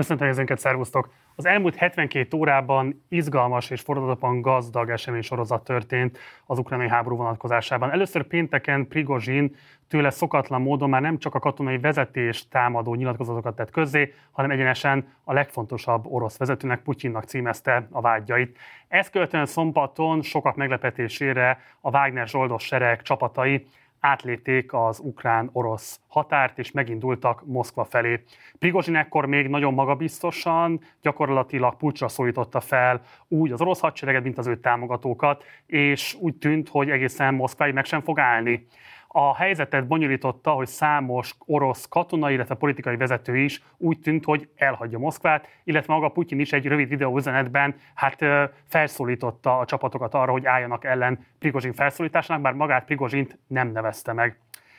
Köszöntöm ezeket, szervusztok! Az elmúlt 72 órában izgalmas és forradalmasan gazdag esemény sorozat történt az ukrajnai háború vonatkozásában. Először pénteken Prigozsin tőle szokatlan módon már nem csak a katonai vezetés támadó nyilatkozatokat tett közzé, hanem egyenesen a legfontosabb orosz vezetőnek, Putyinnak címezte a vágyait. Ezt követően szombaton sokak meglepetésére a Wagner zsoldos sereg csapatai átlépték az ukrán-orosz határt, és megindultak Moszkva felé. Prigozsin ekkor még nagyon magabiztosan, gyakorlatilag pucsra szólította fel úgy az orosz hadsereget, mint az ő támogatókat, és úgy tűnt, hogy egészen Moszkváig meg sem fog állni. A helyzetet bonyolította, hogy számos orosz katonai, illetve politikai vezető is úgy tűnt, hogy elhagyja Moszkvát, illetve maga Putyin is egy rövid videóüzenetben hát felszólította a csapatokat arra, hogy álljanak ellen Prigozsin felszólításának, bár magát Prigozsint nem nevezte meg.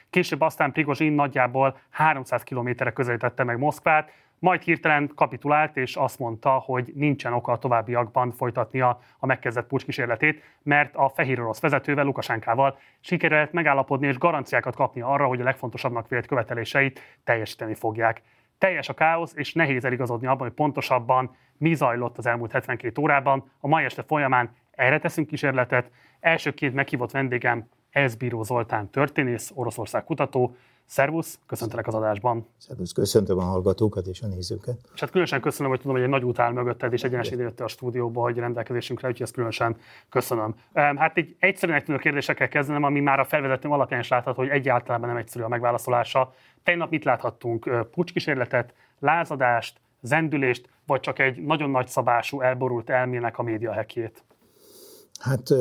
Később aztán Prigozsin nagyjából 300 kilométerre közelítette meg Moszkvát, majd hirtelen kapitulált, és azt mondta, hogy nincsen oka a továbbiakban folytatnia a megkezdett pucs kísérletét, mert a fehér orosz vezetővel, Lukasánkával sikerült megállapodni és garanciákat kapni arra, hogy a legfontosabbnak vélt követeléseit teljesíteni fogják. Teljes a káosz, és nehéz eligazodni abban, hogy pontosabban mi zajlott az elmúlt 72 órában. A mai este folyamán erre teszünk kísérletet. Elsőként meghívott vendégem Ezbíró Zoltán történész, Oroszország kutató, Szervusz, köszöntelek az adásban. Szervusz, köszöntöm a hallgatókat és a nézőket. És hát különösen köszönöm, hogy tudom, hogy egy nagy út áll mögötted, és egyenes ide a stúdióba, hogy rendelkezésünkre, úgyhogy ezt különösen köszönöm. Hát egy egyszerűen tűnő kérdésekkel kezdenem, ami már a felvezetőm alapján is látható, hogy egyáltalán nem egyszerű a megválaszolása. Tegnap mit láthattunk? Pucskísérletet, lázadást, zendülést, vagy csak egy nagyon nagy szabású, elborult elmének a média hekjét? Hát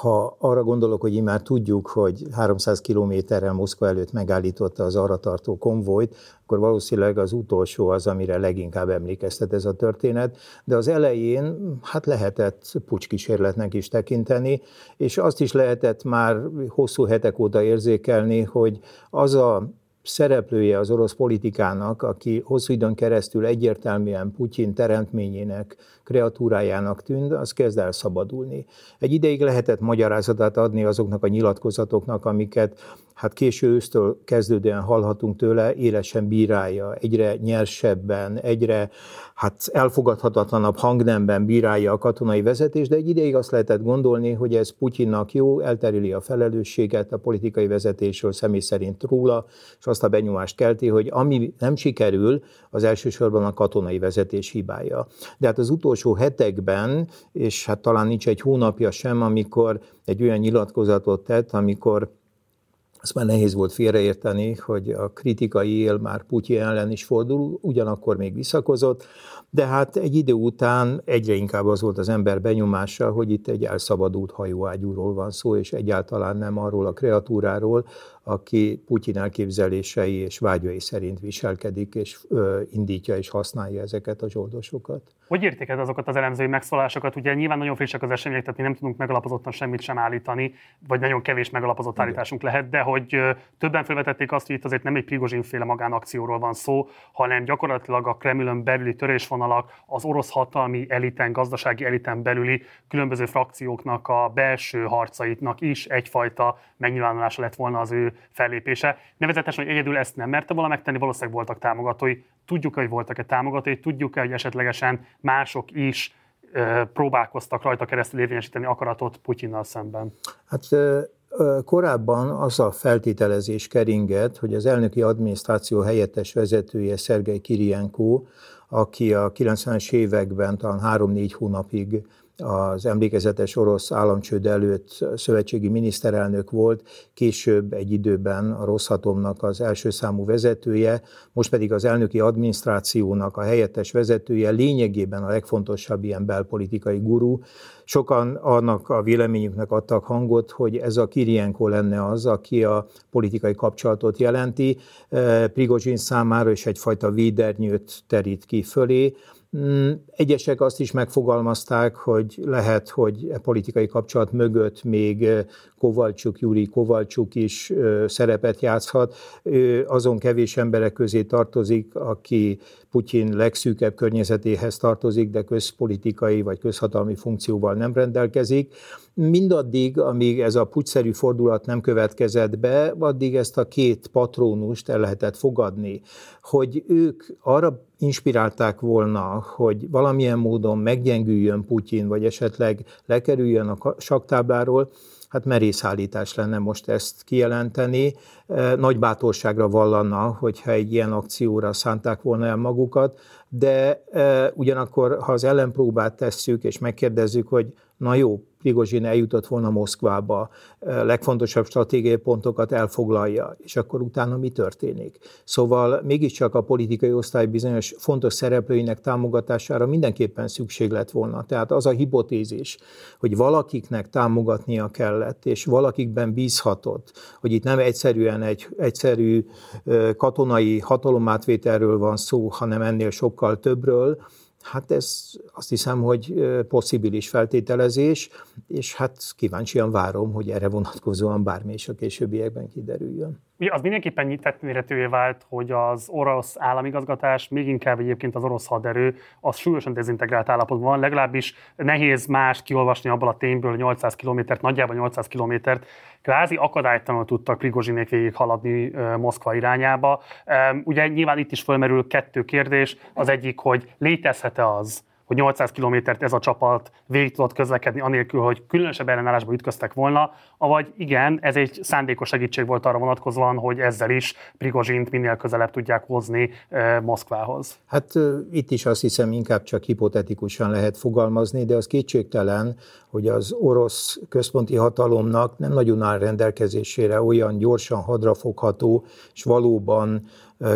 ha arra gondolok, hogy már tudjuk, hogy 300 kilométerrel Moszkva előtt megállította az arra tartó konvojt, akkor valószínűleg az utolsó az, amire leginkább emlékeztet ez a történet, de az elején hát lehetett pucskísérletnek is tekinteni, és azt is lehetett már hosszú hetek óta érzékelni, hogy az a szereplője az orosz politikának, aki hosszú időn keresztül egyértelműen Putyin teremtményének, kreatúrájának tűnt, az kezd el szabadulni. Egy ideig lehetett magyarázatát adni azoknak a nyilatkozatoknak, amiket hát késő ősztől kezdődően hallhatunk tőle, élesen bírálja, egyre nyersebben, egyre hát elfogadhatatlanabb hangnemben bírálja a katonai vezetés, de egy ideig azt lehetett gondolni, hogy ez Putyinnak jó, elterüli a felelősséget a politikai vezetésről, személy szerint róla, és azt a benyomást kelti, hogy ami nem sikerül, az elsősorban a katonai vezetés hibája. De hát az utolsó hetekben, és hát talán nincs egy hónapja sem, amikor egy olyan nyilatkozatot tett, amikor azt már nehéz volt félreérteni, hogy a kritikai él már Putyin ellen is fordul, ugyanakkor még visszakozott, de hát egy idő után egyre inkább az volt az ember benyomása, hogy itt egy elszabadult hajóágyúról van szó, és egyáltalán nem arról a kreatúráról, aki Putyin elképzelései és vágyai szerint viselkedik, és ö, indítja és használja ezeket a zsoldosokat. Hogy értékeled azokat az elemzői megszólásokat? Ugye nyilván nagyon frissek az események, tehát mi nem tudunk megalapozottan semmit sem állítani, vagy nagyon kevés megalapozott állításunk lehet, de hogy többen felvetették azt, hogy itt azért nem egy Prigozsin féle magánakcióról van szó, hanem gyakorlatilag a Kremlön belüli törésvonalak, az orosz hatalmi eliten, gazdasági eliten belüli különböző frakcióknak a belső harcaitnak is egyfajta megnyilvánulása lett volna az ő fellépése. Nevezetesen, hogy egyedül ezt nem merte volna megtenni, valószínűleg voltak támogatói. Tudjuk, hogy voltak-e támogatói, tudjuk-e, hogy esetlegesen mások is próbálkoztak rajta keresztül érvényesíteni akaratot Putyinnal szemben? Hát korábban az a feltételezés keringett, hogy az elnöki adminisztráció helyettes vezetője Szergei Kirienko, aki a 90-es években talán 3-4 hónapig az emlékezetes orosz államcsőd előtt szövetségi miniszterelnök volt, később egy időben a Rosszatomnak az első számú vezetője, most pedig az elnöki adminisztrációnak a helyettes vezetője, lényegében a legfontosabb ilyen belpolitikai guru. Sokan annak a véleményüknek adtak hangot, hogy ez a Kirienko lenne az, aki a politikai kapcsolatot jelenti, Prigozsin számára is egyfajta védernyőt terít ki fölé, egyesek azt is megfogalmazták, hogy lehet, hogy a politikai kapcsolat mögött még Kovalcsuk, Júri Kovalcsuk is szerepet játszhat. Azon kevés emberek közé tartozik, aki Putyin legszűkebb környezetéhez tartozik, de közpolitikai vagy közhatalmi funkcióval nem rendelkezik. Mindaddig, amíg ez a putyszerű fordulat nem következett be, addig ezt a két patrónust el lehetett fogadni, hogy ők arra inspirálták volna, hogy valamilyen módon meggyengüljön Putyin, vagy esetleg lekerüljön a saktábláról, hát merészállítás lenne most ezt kijelenteni. Nagy bátorságra vallana, hogyha egy ilyen akcióra szánták volna el magukat, de ugyanakkor, ha az ellenpróbát tesszük, és megkérdezzük, hogy na jó, Prigozsin eljutott volna Moszkvába, legfontosabb stratégiai pontokat elfoglalja, és akkor utána mi történik? Szóval mégiscsak a politikai osztály bizonyos fontos szereplőinek támogatására mindenképpen szükség lett volna. Tehát az a hipotézis, hogy valakiknek támogatnia kellett, és valakikben bízhatott, hogy itt nem egyszerűen egy egyszerű katonai hatalomátvételről van szó, hanem ennél sokkal többről, Hát ez azt hiszem, hogy possibilis feltételezés, és hát kíváncsian várom, hogy erre vonatkozóan bármi is a későbbiekben kiderüljön az mindenképpen tettmérhetővé vált, hogy az orosz államigazgatás, még inkább egyébként az orosz haderő, az súlyosan dezintegrált állapotban van, legalábbis nehéz más kiolvasni abból a tényből, 800 kilométert, nagyjából 800 kilométert, kvázi akadálytalanul tudtak Prigozsinék végig haladni Moszkva irányába. Ugye nyilván itt is fölmerül kettő kérdés, az egyik, hogy létezhet-e az, hogy 800 kilométert ez a csapat végig tudott közlekedni, anélkül, hogy különösebb ellenállásba ütköztek volna, avagy igen, ez egy szándékos segítség volt arra vonatkozóan, hogy ezzel is Prigozsint minél közelebb tudják hozni Moszkvához. Hát itt is azt hiszem inkább csak hipotetikusan lehet fogalmazni, de az kétségtelen, hogy az orosz központi hatalomnak nem nagyon áll rendelkezésére olyan gyorsan hadrafogható és valóban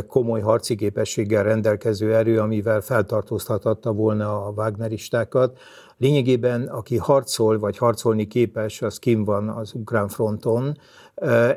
komoly harci képességgel rendelkező erő, amivel feltartóztathatta volna a Wagneristákat. Lényegében, aki harcol vagy harcolni képes, az kim van az ukrán fronton,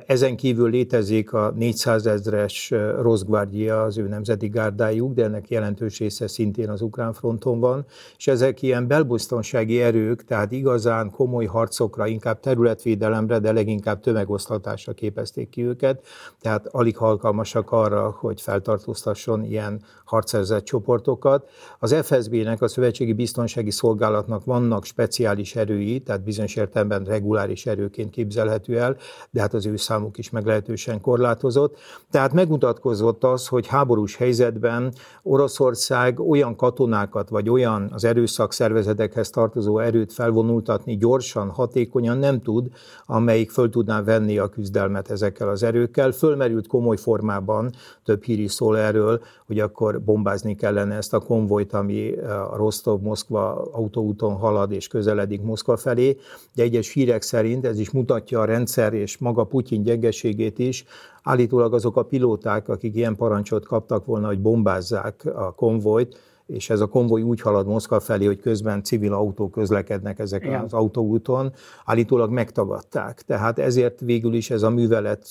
ezen kívül létezik a 400 ezres Rosgvardia, az ő nemzeti gárdájuk, de ennek jelentős része szintén az ukrán fronton van, és ezek ilyen belbiztonsági erők, tehát igazán komoly harcokra, inkább területvédelemre, de leginkább tömegosztatásra képezték ki őket, tehát alig alkalmasak arra, hogy feltartóztasson ilyen harcszerzett csoportokat. Az FSB-nek, a Szövetségi Biztonsági Szolgálatnak vannak speciális erői, tehát bizonyos értelemben reguláris erőként képzelhető el, de hát az ő számuk is meglehetősen korlátozott. Tehát megmutatkozott az, hogy háborús helyzetben Oroszország olyan katonákat, vagy olyan az erőszak szervezetekhez tartozó erőt felvonultatni gyorsan, hatékonyan nem tud, amelyik föl tudná venni a küzdelmet ezekkel az erőkkel. Fölmerült komoly formában, több hír szól erről, hogy akkor bombázni kellene ezt a konvojt, ami a Rostov-Moszkva autóúton halad és közeledik Moszkva felé, de egyes hírek szerint ez is mutatja a rendszer és maga Putyin gyengeségét is, állítólag azok a pilóták, akik ilyen parancsot kaptak volna, hogy bombázzák a konvojt, és ez a konvoj úgy halad Moszkva felé, hogy közben civil autók közlekednek ezek Igen. az autóúton, állítólag megtagadták. Tehát ezért végül is ez a művelet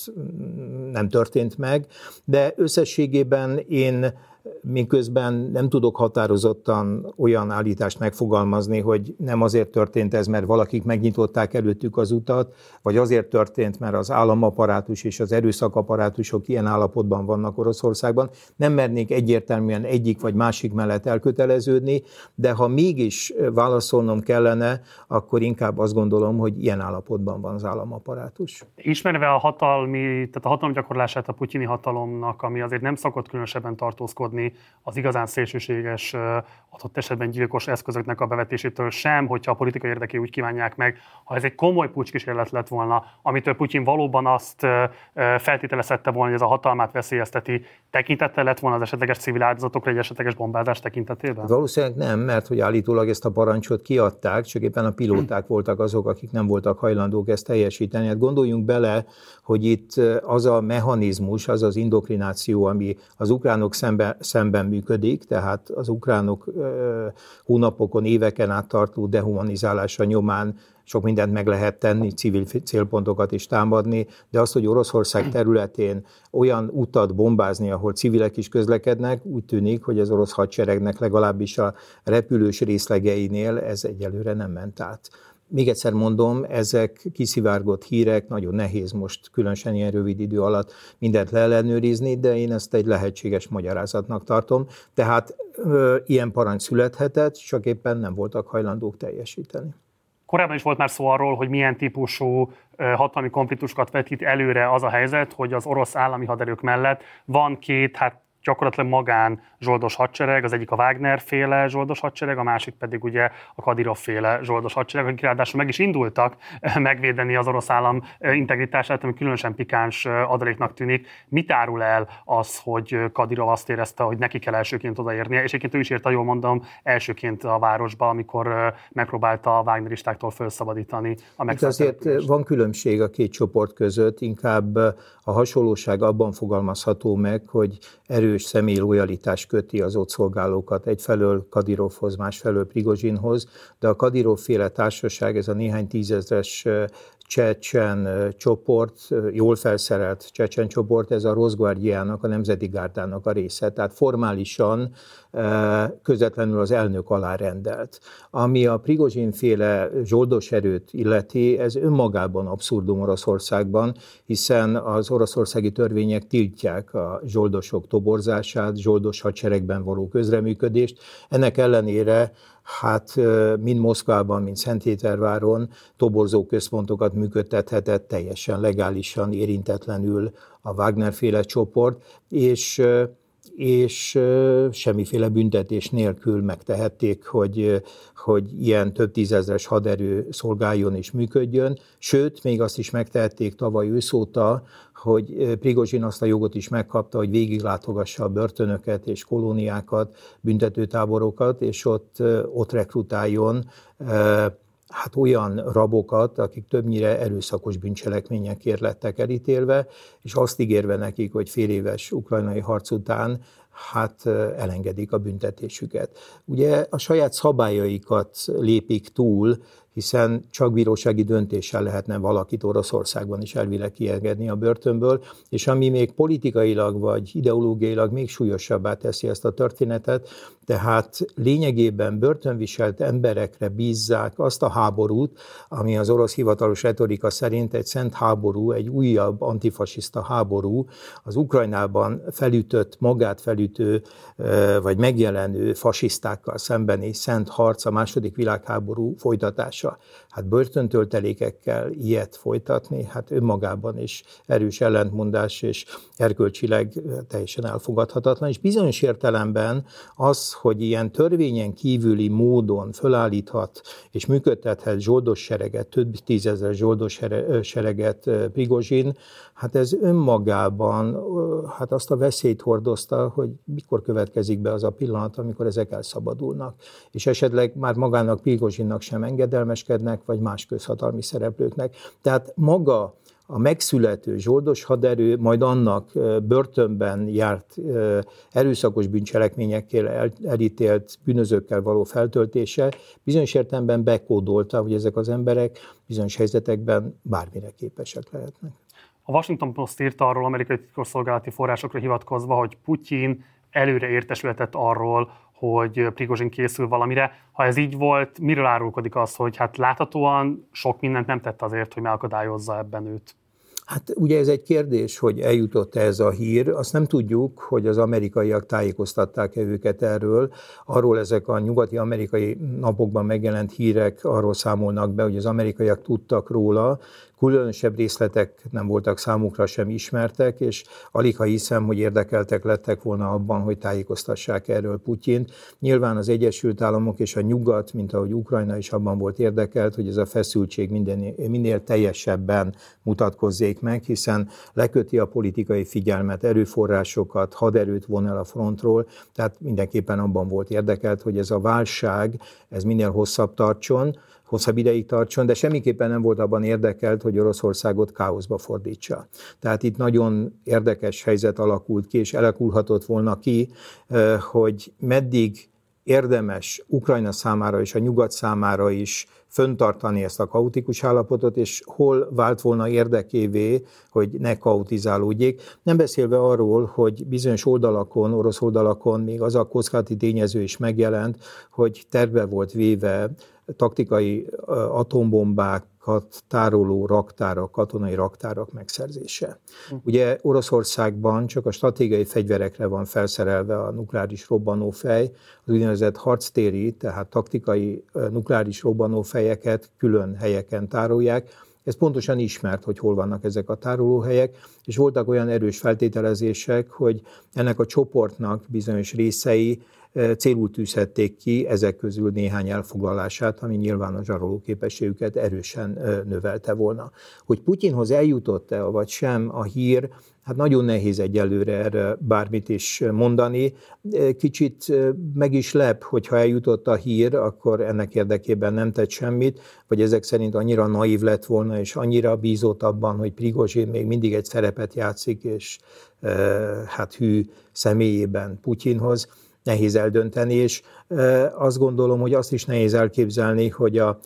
nem történt meg, de összességében én miközben nem tudok határozottan olyan állítást megfogalmazni, hogy nem azért történt ez, mert valakik megnyitották előttük az utat, vagy azért történt, mert az államaparátus és az erőszakaparátusok ilyen állapotban vannak Oroszországban. Nem mernék egyértelműen egyik vagy másik mellett elköteleződni, de ha mégis válaszolnom kellene, akkor inkább azt gondolom, hogy ilyen állapotban van az államaparátus. Ismerve a hatalmi, tehát a hatalom gyakorlását a putyini hatalomnak, ami azért nem szokott különösebben tartózkodni, óckodni az igazán szélsőséges, adott esetben gyilkos eszközöknek a bevetésétől sem, hogyha a politikai érdeké úgy kívánják meg. Ha ez egy komoly pucskísérlet lett volna, amitől Putyin valóban azt feltételezette volna, hogy ez a hatalmát veszélyezteti, tekintette lett volna az esetleges civil áldozatokra, egy esetleges bombázás tekintetében? Valószínűleg nem, mert hogy állítólag ezt a parancsot kiadták, csak éppen a pilóták voltak azok, akik nem voltak hajlandók ezt teljesíteni. Hát gondoljunk bele, hogy itt az a mechanizmus, az az indokrináció, ami az ukránok szemben, szemben működik, tehát az ukránok hónapokon, éveken át tartó dehumanizálása nyomán sok mindent meg lehet tenni, civil célpontokat is támadni, de az, hogy Oroszország területén olyan utat bombázni, ahol civilek is közlekednek, úgy tűnik, hogy az orosz hadseregnek legalábbis a repülős részlegeinél ez egyelőre nem ment át. Még egyszer mondom, ezek kiszivárgott hírek, nagyon nehéz most különösen ilyen rövid idő alatt mindent leellenőrizni, de én ezt egy lehetséges magyarázatnak tartom. Tehát ö, ilyen parancs születhetett, csak éppen nem voltak hajlandók teljesíteni. Korábban is volt már szó arról, hogy milyen típusú hatalmi konfliktusokat vetít előre az a helyzet, hogy az orosz állami haderők mellett van két, hát gyakorlatilag magán zsoldos hadsereg, az egyik a Wagner féle zsoldos hadsereg, a másik pedig ugye a Kadirov féle zsoldos hadsereg, akik ráadásul meg is indultak megvédeni az orosz állam integritását, ami különösen pikáns adaléknak tűnik. Mit árul el az, hogy Kadirov azt érezte, hogy neki kell elsőként odaérnie, és egyébként ő is írta, jól mondom, elsőként a városba, amikor megpróbálta a Wagneristáktól felszabadítani a Itt azért van különbség a két csoport között, inkább a hasonlóság abban fogalmazható meg, hogy erős személy lojalitás köti az ott szolgálókat. Egyfelől Kadirovhoz, másfelől Prigozsinhoz, de a Kadirov féle társaság, ez a néhány tízezres csecsen csoport, jól felszerelt csecsen csoport, ez a Rosguardiának, a Nemzeti Gárdának a része. Tehát formálisan közvetlenül az elnök alá rendelt. Ami a Prigozsin féle zsoldos erőt illeti, ez önmagában abszurdum Oroszországban, hiszen az oroszországi törvények tiltják a zsoldosok toborzását, zsoldos hadseregben való közreműködést. Ennek ellenére hát mind Moszkvában, mind Szenthéterváron toborzó központokat működtethetett teljesen legálisan, érintetlenül a Wagner féle csoport, és és semmiféle büntetés nélkül megtehették, hogy, hogy ilyen több tízezres haderő szolgáljon és működjön. Sőt, még azt is megtehették tavaly őszóta, hogy Prigozsin azt a jogot is megkapta, hogy végiglátogassa a börtönöket és kolóniákat, büntetőtáborokat, és ott, ott rekrutáljon hát olyan rabokat, akik többnyire erőszakos bűncselekményekért lettek elítélve, és azt ígérve nekik, hogy fél éves ukrajnai harc után hát elengedik a büntetésüket. Ugye a saját szabályaikat lépik túl, hiszen csak bírósági döntéssel lehetne valakit Oroszországban is elvileg kiengedni a börtönből, és ami még politikailag vagy ideológiailag még súlyosabbá teszi ezt a történetet, tehát lényegében börtönviselt emberekre bízzák azt a háborút, ami az orosz hivatalos retorika szerint egy szent háború, egy újabb antifasiszta háború, az Ukrajnában felütött, magát felütő vagy megjelenő fasisztákkal szembeni szent harc a második világháború folytatása. Hát börtöntöltelékekkel ilyet folytatni, hát önmagában is erős ellentmondás és erkölcsileg teljesen elfogadhatatlan, és bizonyos értelemben az, hogy ilyen törvényen kívüli módon fölállíthat és működtethet zsoldos sereget, több tízezer zsoldos sereget Prigozsin, hát ez önmagában hát azt a veszélyt hordozta, hogy mikor következik be az a pillanat, amikor ezek elszabadulnak. És esetleg már magának Prigozsinnak sem engedelmeskednek, vagy más közhatalmi szereplőknek. Tehát maga a megszülető zsoldos haderő, majd annak börtönben járt erőszakos bűncselekményekkel elítélt bűnözőkkel való feltöltése bizonyos értelemben bekódolta, hogy ezek az emberek bizonyos helyzetekben bármire képesek lehetnek. A Washington Post írta arról amerikai titkosszolgálati forrásokra hivatkozva, hogy Putyin előre értesülhetett arról, hogy Prigozsin készül valamire. Ha ez így volt, miről árulkodik az, hogy hát láthatóan sok mindent nem tett azért, hogy megakadályozza ebben őt? Hát ugye ez egy kérdés, hogy eljutott ez a hír. Azt nem tudjuk, hogy az amerikaiak tájékoztatták-e őket erről. Arról ezek a nyugati amerikai napokban megjelent hírek arról számolnak be, hogy az amerikaiak tudtak róla, Különösebb részletek nem voltak számukra sem ismertek, és alig ha hiszem, hogy érdekeltek lettek volna abban, hogy tájékoztassák erről Putyint. Nyilván az Egyesült Államok és a nyugat, mint ahogy Ukrajna is abban volt érdekelt, hogy ez a feszültség minden, minél teljesebben mutatkozzék meg, hiszen leköti a politikai figyelmet, erőforrásokat, haderőt von el a frontról, tehát mindenképpen abban volt érdekelt, hogy ez a válság, ez minél hosszabb tartson, hosszabb ideig tartson, de semmiképpen nem volt abban érdekelt, hogy Oroszországot káoszba fordítsa. Tehát itt nagyon érdekes helyzet alakult ki, és alakulhatott volna ki, hogy meddig érdemes Ukrajna számára és a nyugat számára is föntartani ezt a kaotikus állapotot, és hol vált volna érdekévé, hogy ne kaotizálódjék. Nem beszélve arról, hogy bizonyos oldalakon, orosz oldalakon még az a kockázati tényező is megjelent, hogy terve volt véve taktikai atombombákat tároló raktárak, katonai raktárak megszerzése. Hm. Ugye Oroszországban csak a stratégiai fegyverekre van felszerelve a nukleáris robbanófej, az úgynevezett harctéri, tehát taktikai nukleáris robbanófejeket külön helyeken tárolják, Ez pontosan ismert, hogy hol vannak ezek a tárolóhelyek, és voltak olyan erős feltételezések, hogy ennek a csoportnak bizonyos részei célul tűzhették ki ezek közül néhány elfoglalását, ami nyilván a zsaroló képességüket erősen növelte volna. Hogy Putyinhoz eljutott-e, vagy sem a hír, hát nagyon nehéz egyelőre erre bármit is mondani. Kicsit meg is lep, hogyha eljutott a hír, akkor ennek érdekében nem tett semmit, vagy ezek szerint annyira naív lett volna, és annyira bízott abban, hogy Prigozsin még mindig egy szerepet játszik, és hát hű személyében Putyinhoz nehéz eldönteni, és azt gondolom, hogy azt is nehéz elképzelni, hogy a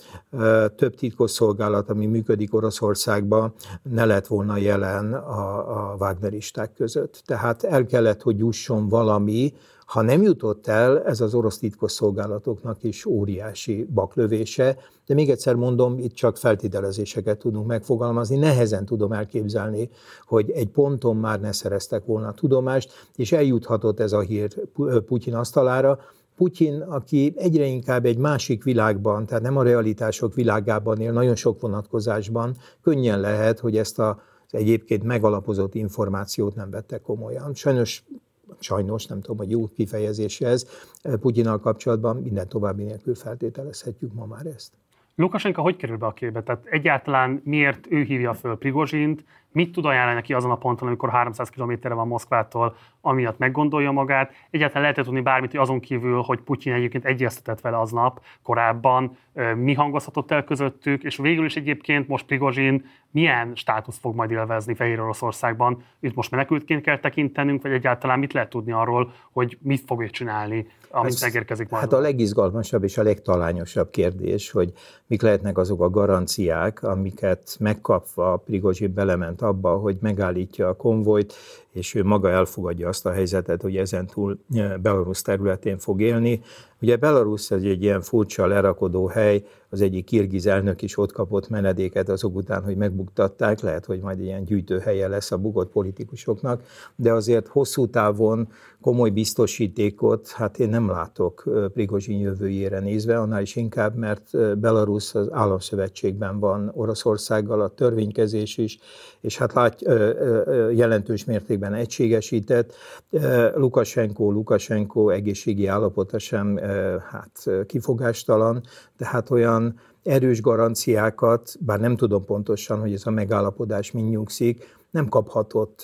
több titkosszolgálat, ami működik Oroszországban, ne lett volna jelen a, a Wagneristák között. Tehát el kellett, hogy jusson valami, ha nem jutott el, ez az orosz titkosszolgálatoknak is óriási baklövése, de még egyszer mondom, itt csak feltételezéseket tudunk megfogalmazni, nehezen tudom elképzelni, hogy egy ponton már ne szereztek volna tudomást, és eljuthatott ez a hír Putyin asztalára, Putyin, aki egyre inkább egy másik világban, tehát nem a realitások világában él, nagyon sok vonatkozásban, könnyen lehet, hogy ezt a az egyébként megalapozott információt nem vette komolyan. Sajnos sajnos, nem tudom, hogy jó kifejezés ez, Putyinnal kapcsolatban minden további nélkül feltételezhetjük ma már ezt. Lukasenka hogy kerül be a képbe? Tehát egyáltalán miért ő hívja föl Prigozsint, mit tud ajánlani neki azon a ponton, amikor 300 kilométerre van Moszkvától, amiatt meggondolja magát. Egyáltalán lehet tudni bármit azon kívül, hogy Putyin egyébként egyeztetett vele aznap korábban, mi hangozhatott el közöttük, és végül is egyébként most Prigozsin milyen státusz fog majd élvezni Fehér Oroszországban. Itt most menekültként kell tekintenünk, vagy egyáltalán mit lehet tudni arról, hogy mit fog csinálni, amit Ez, megérkezik majd? Hát a legizgalmasabb és a legtalányosabb kérdés, hogy mik lehetnek azok a garanciák, amiket megkapva Prigozsin belement abba, hogy megállítja a konvojt, és ő maga elfogadja azt a helyzetet, hogy ezentúl eh, Belarus területén fog élni. Ugye Belarus ez egy ilyen furcsa lerakodó hely, az egyik kirgiz elnök is ott kapott menedéket azok után, hogy megbuktatták, lehet, hogy majd ilyen gyűjtőhelye lesz a bukott politikusoknak, de azért hosszú távon komoly biztosítékot, hát én nem látok Prigozsin jövőjére nézve, annál is inkább, mert Belarus az államszövetségben van Oroszországgal, a törvénykezés is, és hát lát, jelentős mértékben egységesített. Lukasenko, Lukasenko egészségi állapota sem hát kifogástalan, tehát olyan erős garanciákat, bár nem tudom pontosan, hogy ez a megállapodás mind nyugszik, nem kaphatott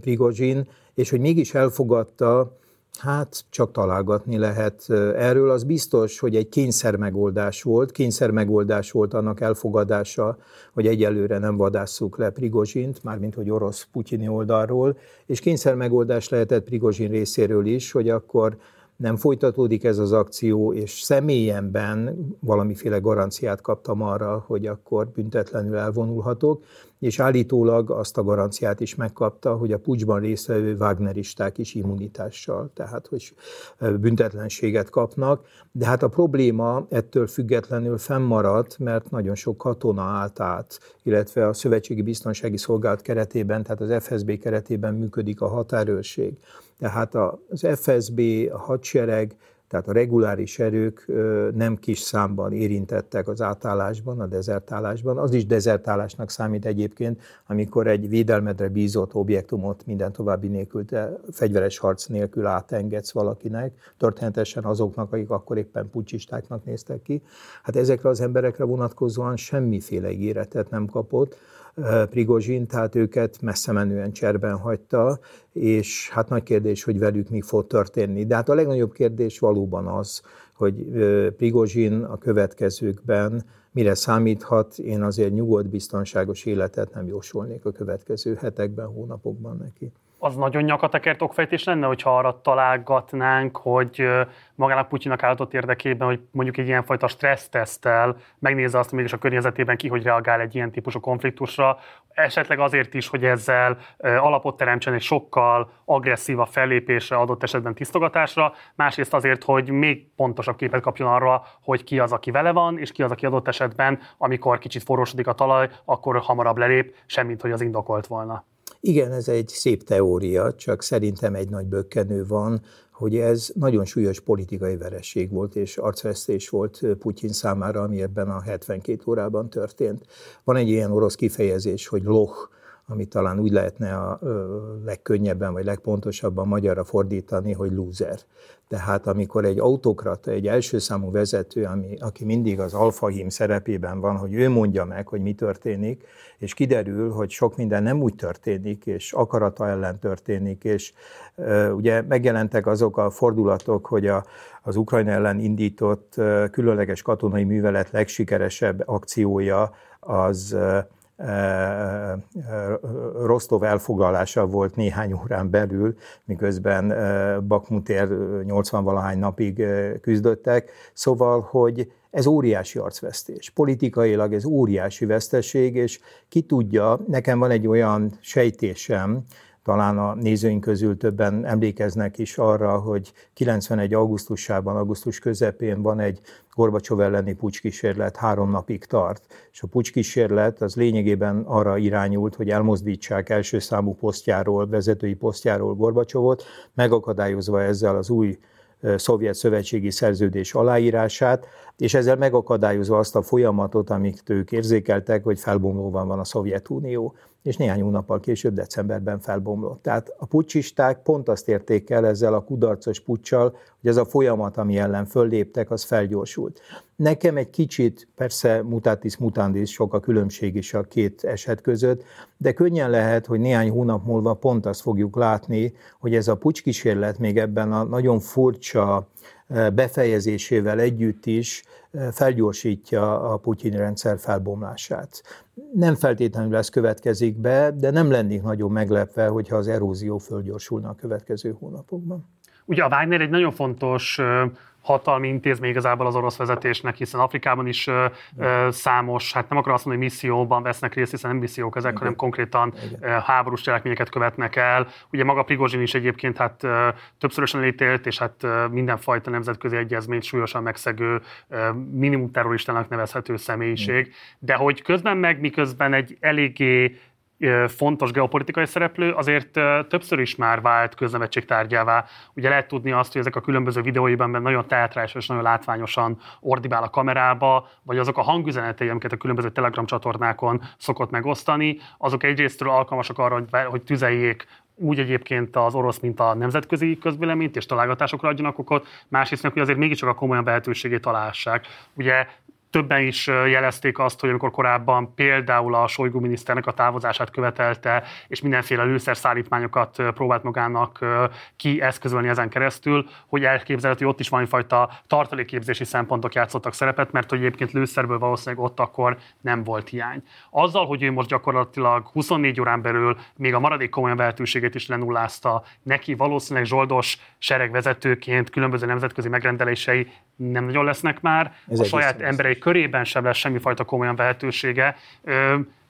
Prigozsin, és hogy mégis elfogadta, hát csak találgatni lehet. Erről az biztos, hogy egy kényszer megoldás volt, kényszer megoldás volt annak elfogadása, hogy egyelőre nem vadásszuk le Prigozsint, mármint hogy orosz putyini oldalról, és kényszer megoldás lehetett Prigozsin részéről is, hogy akkor nem folytatódik ez az akció, és személyemben valamiféle garanciát kaptam arra, hogy akkor büntetlenül elvonulhatok, és állítólag azt a garanciát is megkapta, hogy a pucsban résztvevő Wagneristák is immunitással, tehát hogy büntetlenséget kapnak, de hát a probléma ettől függetlenül fennmaradt, mert nagyon sok katona állt át, illetve a Szövetségi Biztonsági Szolgálat keretében, tehát az FSB keretében működik a határőrség. Tehát az FSB, a hadsereg, tehát a reguláris erők nem kis számban érintettek az átállásban, a dezertálásban. Az is dezertálásnak számít egyébként, amikor egy védelmedre bízott objektumot minden további nélkül, fegyveres harc nélkül átengedsz valakinek, történetesen azoknak, akik akkor éppen pucsistáknak néztek ki. Hát ezekre az emberekre vonatkozóan semmiféle ígéretet nem kapott, Prigozsin, tehát őket messze menően cserben hagyta, és hát nagy kérdés, hogy velük mi fog történni. De hát a legnagyobb kérdés valóban az, hogy Prigozsin a következőkben mire számíthat, én azért nyugodt, biztonságos életet nem jósolnék a következő hetekben, hónapokban neki az nagyon nyakatekert okfejtés lenne, hogyha arra találgatnánk, hogy magának Putyinak állított érdekében, hogy mondjuk egy ilyenfajta stressztesztel megnézze azt, mégis a környezetében ki hogy reagál egy ilyen típusú konfliktusra, esetleg azért is, hogy ezzel alapot teremtsen egy sokkal agresszívabb fellépésre, adott esetben tisztogatásra, másrészt azért, hogy még pontosabb képet kapjon arra, hogy ki az, aki vele van, és ki az, aki adott esetben, amikor kicsit forrósodik a talaj, akkor hamarabb lelép, semmint, hogy az indokolt volna. Igen, ez egy szép teória, csak szerintem egy nagy bökkenő van, hogy ez nagyon súlyos politikai veresség volt, és arcvesztés volt Putyin számára, ami ebben a 72 órában történt. Van egy ilyen orosz kifejezés, hogy loch, ami talán úgy lehetne a legkönnyebben vagy legpontosabban magyarra fordítani, hogy loser. Tehát amikor egy autokrata, egy első számú vezető, ami, aki mindig az alfahím szerepében van, hogy ő mondja meg, hogy mi történik, és kiderül, hogy sok minden nem úgy történik, és akarata ellen történik, és uh, ugye megjelentek azok a fordulatok, hogy a, az Ukrajna ellen indított különleges katonai művelet legsikeresebb akciója az Rostov elfoglalása volt néhány órán belül, miközben Bakmutér 80-valahány napig küzdöttek. Szóval, hogy ez óriási arcvesztés. Politikailag ez óriási veszteség, és ki tudja, nekem van egy olyan sejtésem, talán a nézőink közül többen emlékeznek is arra, hogy 91. augusztusában, augusztus közepén van egy Gorbacsov elleni pucskísérlet, három napig tart. És a pucskísérlet az lényegében arra irányult, hogy elmozdítsák első számú posztjáról, vezetői posztjáról Gorbacsovot, megakadályozva ezzel az új szovjet szövetségi szerződés aláírását, és ezzel megakadályozva azt a folyamatot, amit ők érzékeltek, hogy felbomlóban van a Szovjetunió és néhány hónappal később, decemberben felbomlott. Tehát a pucsisták pont azt érték el ezzel a kudarcos puccsal, hogy ez a folyamat, ami ellen fölléptek, az felgyorsult. Nekem egy kicsit, persze mutatis mutandis, sok a különbség is a két eset között, de könnyen lehet, hogy néhány hónap múlva pont azt fogjuk látni, hogy ez a pucskísérlet még ebben a nagyon furcsa eh, befejezésével együtt is felgyorsítja a Putyin rendszer felbomlását. Nem feltétlenül ez következik be, de nem lennék nagyon meglepve, hogyha az erózió fölgyorsulna a következő hónapokban. Ugye a Wagner egy nagyon fontos hatalmi intézmény igazából az orosz vezetésnek, hiszen Afrikában is ö, ö, számos, hát nem akarom azt mondani, hogy misszióban vesznek részt, hiszen nem missziók ezek, Igen. hanem konkrétan Igen. háborús cselekményeket követnek el. Ugye maga Prigozsin is egyébként hát ö, többszörösen elítélt, és hát ö, mindenfajta nemzetközi egyezményt súlyosan megszegő ö, minimum terroristának nevezhető személyiség. Igen. De hogy közben meg miközben egy eléggé fontos geopolitikai szereplő, azért többször is már vált köznemetség tárgyává. Ugye lehet tudni azt, hogy ezek a különböző videóiban nagyon teátrálisan és nagyon látványosan ordibál a kamerába, vagy azok a hangüzenetei, amiket a különböző Telegram csatornákon szokott megosztani, azok egyrésztről alkalmasak arra, hogy, tüzeljék úgy egyébként az orosz, mint a nemzetközi közvéleményt, és találgatásokra adjanak okot, másrészt hogy azért mégiscsak a komolyan lehetőségét találhassák. Ugye többen is jelezték azt, hogy amikor korábban például a Sojgu miniszternek a távozását követelte, és mindenféle lőszerszállítmányokat próbált magának kieszközölni ezen keresztül, hogy elképzelhető, hogy ott is valamifajta tartalékképzési szempontok játszottak szerepet, mert hogy egyébként lőszerből valószínűleg ott akkor nem volt hiány. Azzal, hogy ő most gyakorlatilag 24 órán belül még a maradék komolyan vehetőségét is lenullázta, neki valószínűleg zsoldos seregvezetőként különböző nemzetközi megrendelései nem nagyon lesznek már, Ez a saját emberei körében sem lesz semmifajta komolyan vehetősége.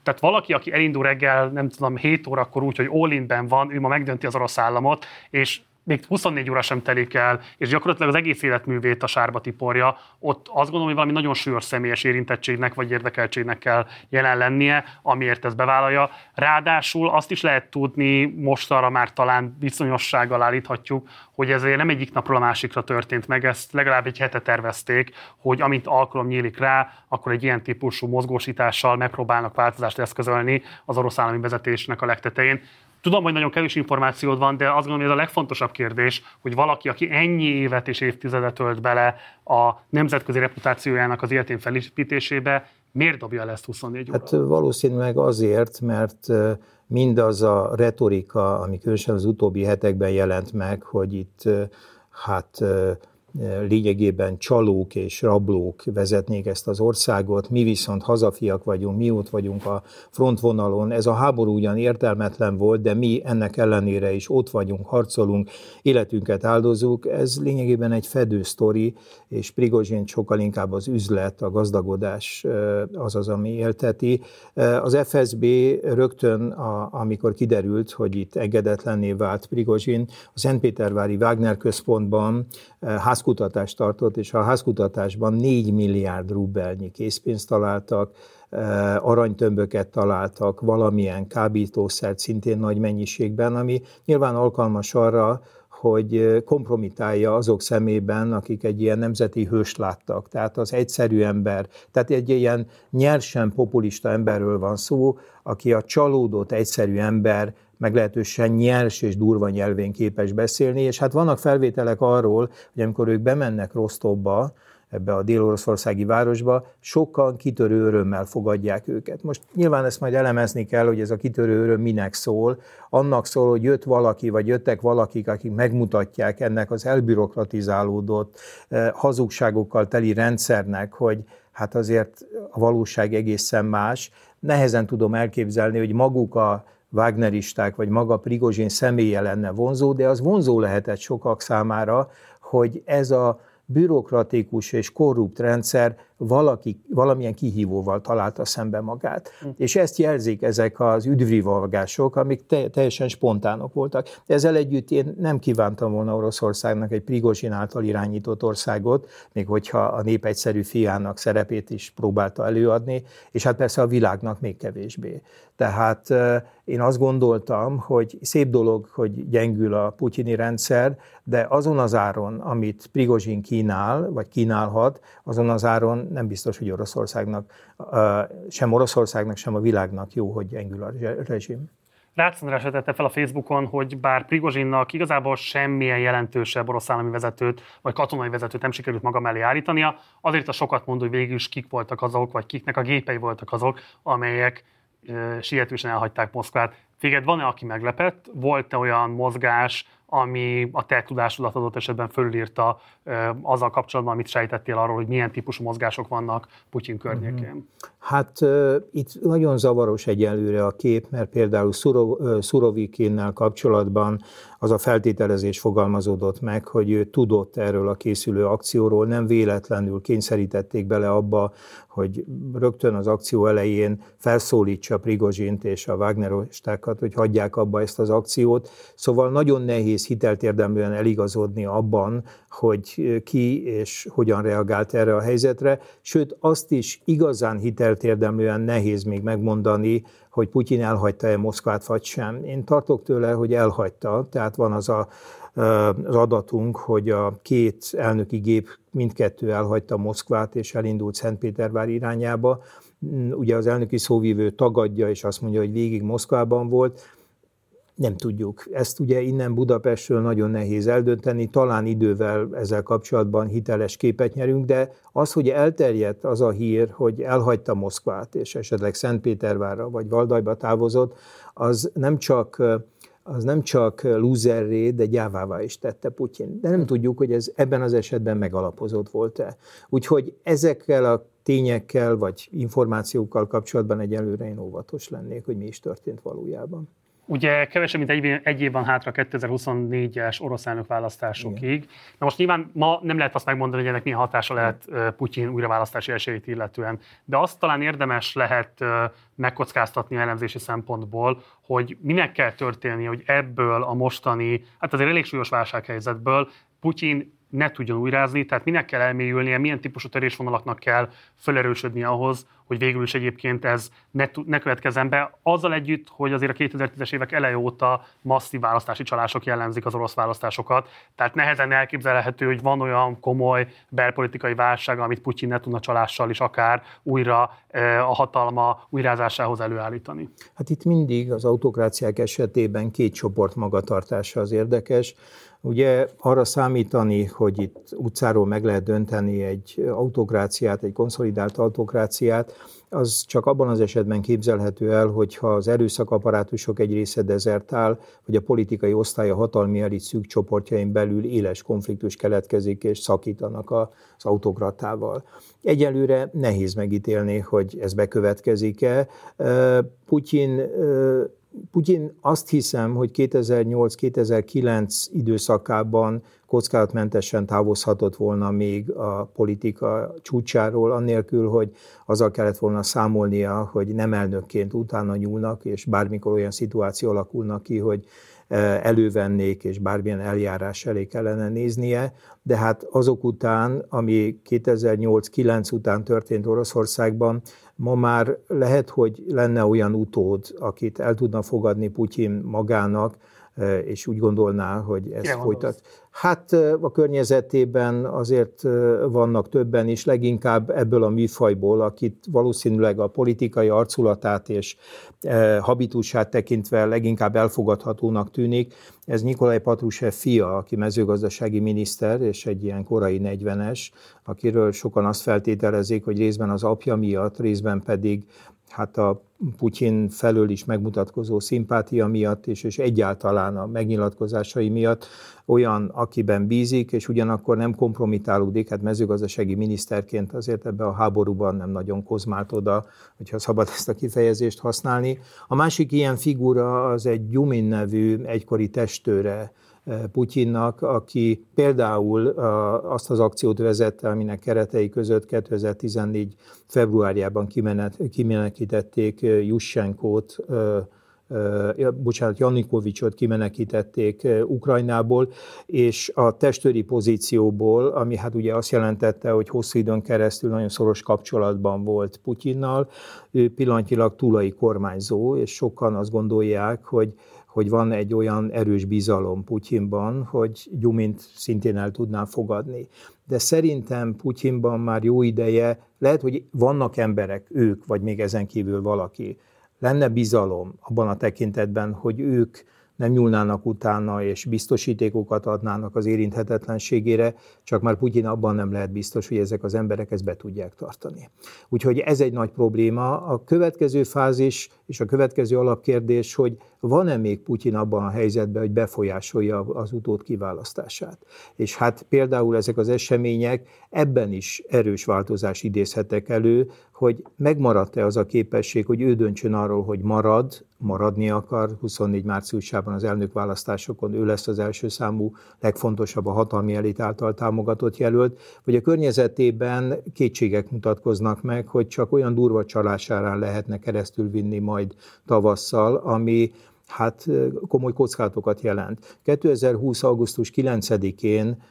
Tehát valaki, aki elindul reggel, nem tudom, 7 órakor úgy, hogy all van, ő ma megdönti az orosz államot, és még 24 óra sem telik el, és gyakorlatilag az egész életművét a sárba tiporja, ott azt gondolom, hogy valami nagyon súlyos személyes érintettségnek vagy érdekeltségnek kell jelen lennie, amiért ezt bevállalja. Ráadásul azt is lehet tudni, most arra már talán bizonyossággal állíthatjuk, hogy ez nem egyik napról a másikra történt meg, ezt legalább egy hete tervezték, hogy amint alkalom nyílik rá, akkor egy ilyen típusú mozgósítással megpróbálnak változást eszközölni az orosz állami vezetésnek a legtetején. Tudom, hogy nagyon kevés információd van, de azt gondolom, hogy ez a legfontosabb kérdés, hogy valaki, aki ennyi évet és évtizedet tölt bele a nemzetközi reputációjának az életén felépítésébe, miért dobja le ezt 24 óra? Hát valószínűleg azért, mert mindaz a retorika, ami különösen az utóbbi hetekben jelent meg, hogy itt hát lényegében csalók és rablók vezetnék ezt az országot, mi viszont hazafiak vagyunk, mi ott vagyunk a frontvonalon. Ez a háború ugyan értelmetlen volt, de mi ennek ellenére is ott vagyunk, harcolunk, életünket áldozunk. Ez lényegében egy fedősztori, és Prigozsin sokkal inkább az üzlet, a gazdagodás az az, ami élteti. Az FSB rögtön, amikor kiderült, hogy itt engedetlenné vált Prigozsin, a Szentpétervári Wagner központban ház házkutatást tartott, és a házkutatásban 4 milliárd rubelnyi készpénzt találtak, aranytömböket találtak, valamilyen kábítószert szintén nagy mennyiségben, ami nyilván alkalmas arra, hogy kompromitálja azok szemében, akik egy ilyen nemzeti hőst láttak. Tehát az egyszerű ember, tehát egy ilyen nyersen populista emberről van szó, aki a csalódott egyszerű ember meglehetősen nyers és durva nyelvén képes beszélni, és hát vannak felvételek arról, hogy amikor ők bemennek Rostovba, ebbe a dél-oroszországi városba, sokkal kitörő örömmel fogadják őket. Most nyilván ezt majd elemezni kell, hogy ez a kitörő öröm minek szól. Annak szól, hogy jött valaki, vagy jöttek valakik, akik megmutatják ennek az elbürokratizálódott, eh, hazugságokkal teli rendszernek, hogy hát azért a valóság egészen más. Nehezen tudom elképzelni, hogy maguk a Wagneristák, vagy maga Prigozsin személye lenne vonzó, de az vonzó lehetett sokak számára, hogy ez a bürokratikus és korrupt rendszer valaki, valamilyen kihívóval találta szembe magát. Hm. És ezt jelzik ezek az üdvrivalgások, amik te, teljesen spontánok voltak. Ezzel együtt én nem kívántam volna Oroszországnak egy Prigozsin által irányított országot, még hogyha a nép egyszerű fiának szerepét is próbálta előadni, és hát persze a világnak még kevésbé. Tehát én azt gondoltam, hogy szép dolog, hogy gyengül a putyini rendszer, de azon az áron, amit Prigozsin kínál, vagy kínálhat, azon az áron nem biztos, hogy Oroszországnak, sem Oroszországnak, sem a világnak jó, hogy gyengül a rezsim. Rácz András tette fel a Facebookon, hogy bár Prigozsinnak igazából semmilyen jelentősebb orosz állami vezetőt vagy katonai vezetőt nem sikerült maga mellé állítania, azért a sokat mondó, hogy végül is kik voltak azok, vagy kiknek a gépei voltak azok, amelyek sietősen elhagyták Moszkvát. Téged van-e, aki meglepett? Volt-e olyan mozgás, ami a te tudásodat adott esetben fölírta azzal kapcsolatban, amit sejtettél arról, hogy milyen típusú mozgások vannak Putyin környékén? Mhm. Hát itt nagyon zavaros egyelőre a kép, mert például Szurovikinnel kapcsolatban az a feltételezés fogalmazódott meg, hogy ő tudott erről a készülő akcióról, nem véletlenül kényszerítették bele abba, hogy rögtön az akció elején felszólítsa Prigozsint és a Wagnerostákat, hogy hagyják abba ezt az akciót. Szóval nagyon nehéz hitelt érdemlően eligazodni abban, hogy ki és hogyan reagált erre a helyzetre, sőt azt is igazán hitelt érdemlően nehéz még megmondani, hogy Putyin elhagyta-e Moszkvát vagy sem. Én tartok tőle, hogy elhagyta, tehát van az a az adatunk, hogy a két elnöki gép mindkettő elhagyta Moszkvát és elindult Szentpétervár irányába. Ugye az elnöki szóvívő tagadja, és azt mondja, hogy végig Moszkvában volt. Nem tudjuk. Ezt ugye innen Budapestről nagyon nehéz eldönteni, talán idővel ezzel kapcsolatban hiteles képet nyerünk, de az, hogy elterjedt az a hír, hogy elhagyta Moszkvát, és esetleg Szentpétervárra vagy Valdajba távozott, az nem csak az nem csak lúzerré, de gyávává is tette Putyin. De nem tudjuk, hogy ez ebben az esetben megalapozott volt-e. Úgyhogy ezekkel a tényekkel vagy információkkal kapcsolatban egyelőre én óvatos lennék, hogy mi is történt valójában. Ugye kevesebb, mint egy, egy év van hátra 2024-es orosz elnök választásokig. Na most nyilván ma nem lehet azt megmondani, hogy ennek milyen hatása lehet Putyin újraválasztási esélyét illetően, de azt talán érdemes lehet megkockáztatni elemzési szempontból, hogy minek kell történni, hogy ebből a mostani, hát azért elég súlyos válsághelyzetből Putyin ne tudjon újrázni, tehát minek kell elmélyülnie, milyen típusú törésvonalaknak kell felerősödni ahhoz, hogy végül is egyébként ez ne, ne következzen be, azzal együtt, hogy azért a 2010-es évek eleje óta masszív választási csalások jellemzik az orosz választásokat, tehát nehezen elképzelhető, hogy van olyan komoly belpolitikai válság, amit Putyin ne tudna csalással is akár újra e, a hatalma újrázásához előállítani. Hát itt mindig az autokráciák esetében két csoport magatartása az érdekes. Ugye arra számítani, hogy itt utcáról meg lehet dönteni egy autokráciát, egy konszolidált autokráciát, az csak abban az esetben képzelhető el, hogyha az erőszakaparátusok egy része dezertál, vagy a politikai osztály a hatalmi elit szűk csoportjain belül éles konfliktus keletkezik, és szakítanak az autokratával. Egyelőre nehéz megítélni, hogy ez bekövetkezik-e. Putyin Putyin azt hiszem, hogy 2008-2009 időszakában kockázatmentesen távozhatott volna még a politika csúcsáról, annélkül, hogy azzal kellett volna számolnia, hogy nem elnökként utána nyúlnak, és bármikor olyan szituáció alakulnak ki, hogy elővennék, és bármilyen eljárás elé kellene néznie, de hát azok után, ami 2008-9 után történt Oroszországban, ma már lehet, hogy lenne olyan utód, akit el tudna fogadni Putyin magának, és úgy gondolná, hogy ez folytat. Hát a környezetében azért vannak többen is, leginkább ebből a műfajból, akit valószínűleg a politikai arculatát és habitusát tekintve leginkább elfogadhatónak tűnik. Ez Nikolaj Patrushev fia, aki mezőgazdasági miniszter, és egy ilyen korai 40-es, akiről sokan azt feltételezik, hogy részben az apja miatt, részben pedig hát a Putyin felől is megmutatkozó szimpátia miatt és, és egyáltalán a megnyilatkozásai miatt olyan, akiben bízik, és ugyanakkor nem kompromitálódik, hát mezőgazdasági miniszterként azért ebbe a háborúban nem nagyon kozmált oda, hogyha szabad ezt a kifejezést használni. A másik ilyen figura az egy Gyumin nevű egykori testőre, Putyinnak, aki például azt az akciót vezette, aminek keretei között 2014. februárjában kimenekítették Jussenkót, bocsánat, Janikovicsot kimenekítették Ukrajnából, és a testőri pozícióból, ami hát ugye azt jelentette, hogy hosszú időn keresztül nagyon szoros kapcsolatban volt Putyinnal, ő pillanatilag túlai kormányzó, és sokan azt gondolják, hogy hogy van egy olyan erős bizalom Putyinban, hogy Gyumint szintén el tudná fogadni. De szerintem Putyinban már jó ideje, lehet, hogy vannak emberek, ők, vagy még ezen kívül valaki, lenne bizalom abban a tekintetben, hogy ők nem nyúlnának utána, és biztosítékokat adnának az érinthetetlenségére, csak már Putyin abban nem lehet biztos, hogy ezek az emberek ezt be tudják tartani. Úgyhogy ez egy nagy probléma. A következő fázis és a következő alapkérdés, hogy van-e még Putyin abban a helyzetben, hogy befolyásolja az utód kiválasztását. És hát például ezek az események ebben is erős változás idézhetek elő, hogy megmaradt-e az a képesség, hogy ő döntsön arról, hogy marad, maradni akar, 24 márciusában az elnökválasztásokon ő lesz az első számú, legfontosabb a hatalmi elit által támogatott jelölt, vagy a környezetében kétségek mutatkoznak meg, hogy csak olyan durva csalásárán lehetne keresztül vinni majd tavasszal, ami hát komoly kockázatokat jelent. 2020. augusztus 9-én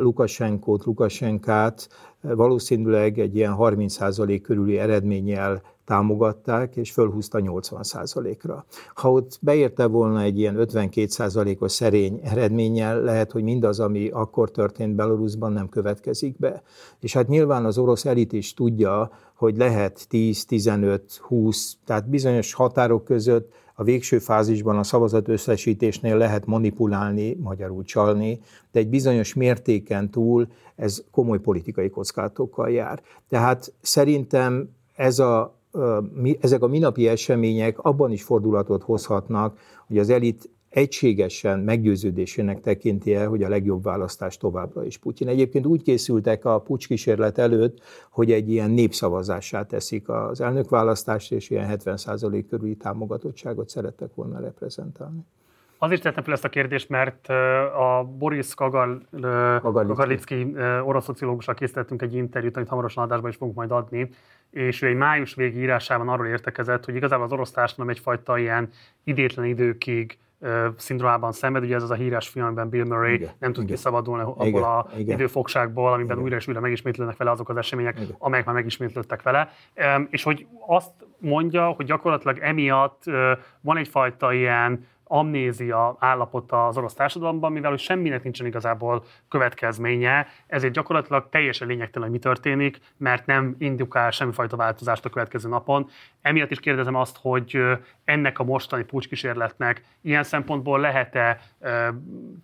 Lukasenkót, Lukasenkát valószínűleg egy ilyen 30% körüli eredménnyel támogatták, és fölhúzta 80%-ra. Ha ott beérte volna egy ilyen 52%-os szerény eredménnyel, lehet, hogy mindaz, ami akkor történt Belarusban, nem következik be. És hát nyilván az orosz elit is tudja, hogy lehet 10, 15, 20, tehát bizonyos határok között a végső fázisban a szavazat összesítésnél lehet manipulálni, magyarul csalni, de egy bizonyos mértéken túl ez komoly politikai kockázatokkal jár. Tehát szerintem ez a, ezek a minapi események abban is fordulatot hozhatnak, hogy az elit egységesen meggyőződésének tekinti el, hogy a legjobb választás továbbra is Putyin. Egyébként úgy készültek a pucskísérlet előtt, hogy egy ilyen népszavazássá teszik az elnökválasztást, és ilyen 70% körüli támogatottságot szerettek volna reprezentálni. Azért tettem fel ezt a kérdést, mert a Boris Kagal, Kagalicki orosz szociológusra készítettünk egy interjút, amit hamarosan adásban is fogunk majd adni, és ő egy május végi írásában arról értekezett, hogy igazából az orosz társadalom egyfajta ilyen idétlen időkig szindrómában szenved. Ugye ez az a híres film, amiben Bill Murray igen, nem tud igen. kiszabadulni abból a igen. időfogságból, amiben igen. újra és újra megismétlődnek vele azok az események, igen. amelyek már megismétlődtek vele. És hogy azt mondja, hogy gyakorlatilag emiatt van egyfajta ilyen amnézia állapota az orosz társadalomban, mivel hogy semminek nincsen igazából következménye, ezért gyakorlatilag teljesen lényegtelen, hogy mi történik, mert nem indukál semmifajta változást a következő napon. Emiatt is kérdezem azt, hogy ennek a mostani pucskísérletnek ilyen szempontból lehet-e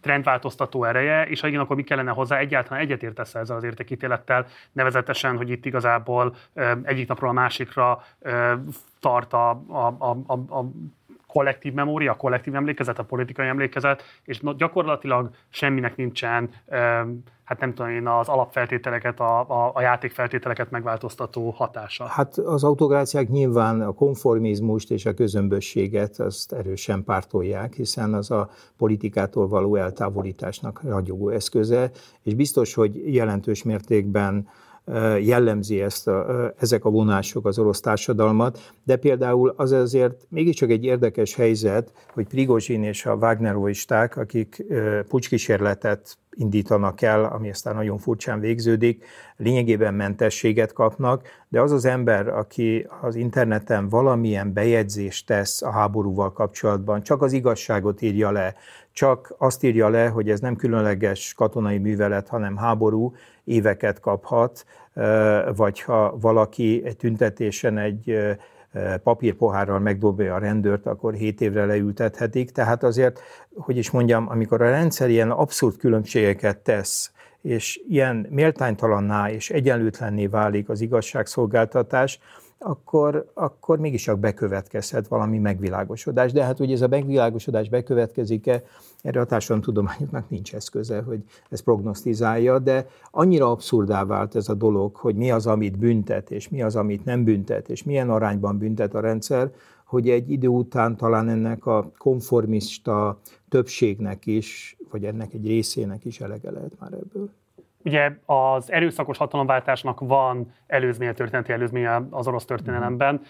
trendváltoztató ereje, és ha igen, akkor mi kellene hozzá egyáltalán egyetértesz ezzel az értékítélettel, nevezetesen, hogy itt igazából egyik napról a másikra tart a, a, a, a, kollektív memória, kollektív emlékezet, a politikai emlékezet, és gyakorlatilag semminek nincsen, hát nem tudom én, az alapfeltételeket, a, a, a játékfeltételeket megváltoztató hatása. Hát az autokráciák nyilván a konformizmust és a közömbösséget azt erősen pártolják, hiszen az a politikától való eltávolításnak ragyogó eszköze, és biztos, hogy jelentős mértékben jellemzi ezt a, ezek a vonások az orosz társadalmat, de például az azért mégiscsak egy érdekes helyzet, hogy Prigozsin és a Wagneroisták, akik pucskísérletet indítanak el, ami aztán nagyon furcsán végződik, lényegében mentességet kapnak, de az az ember, aki az interneten valamilyen bejegyzést tesz a háborúval kapcsolatban, csak az igazságot írja le, csak azt írja le, hogy ez nem különleges katonai művelet, hanem háború, éveket kaphat, vagy ha valaki egy tüntetésen egy papírpohárral megdobja a rendőrt, akkor 7 évre leültethetik. Tehát azért, hogy is mondjam, amikor a rendszer ilyen abszurd különbségeket tesz, és ilyen méltánytalanná és egyenlőtlenné válik az igazságszolgáltatás, akkor, akkor mégis csak bekövetkezhet valami megvilágosodás. De hát, hogy ez a megvilágosodás bekövetkezik-e, erre a társadalomtudományoknak nincs eszköze, hogy ezt prognosztizálja, de annyira abszurdá vált ez a dolog, hogy mi az, amit büntet, és mi az, amit nem büntet, és milyen arányban büntet a rendszer, hogy egy idő után talán ennek a konformista többségnek is, vagy ennek egy részének is elege lehet már ebből. Ugye az erőszakos hatalomváltásnak van előzménye, történeti előzménye az orosz történelemben.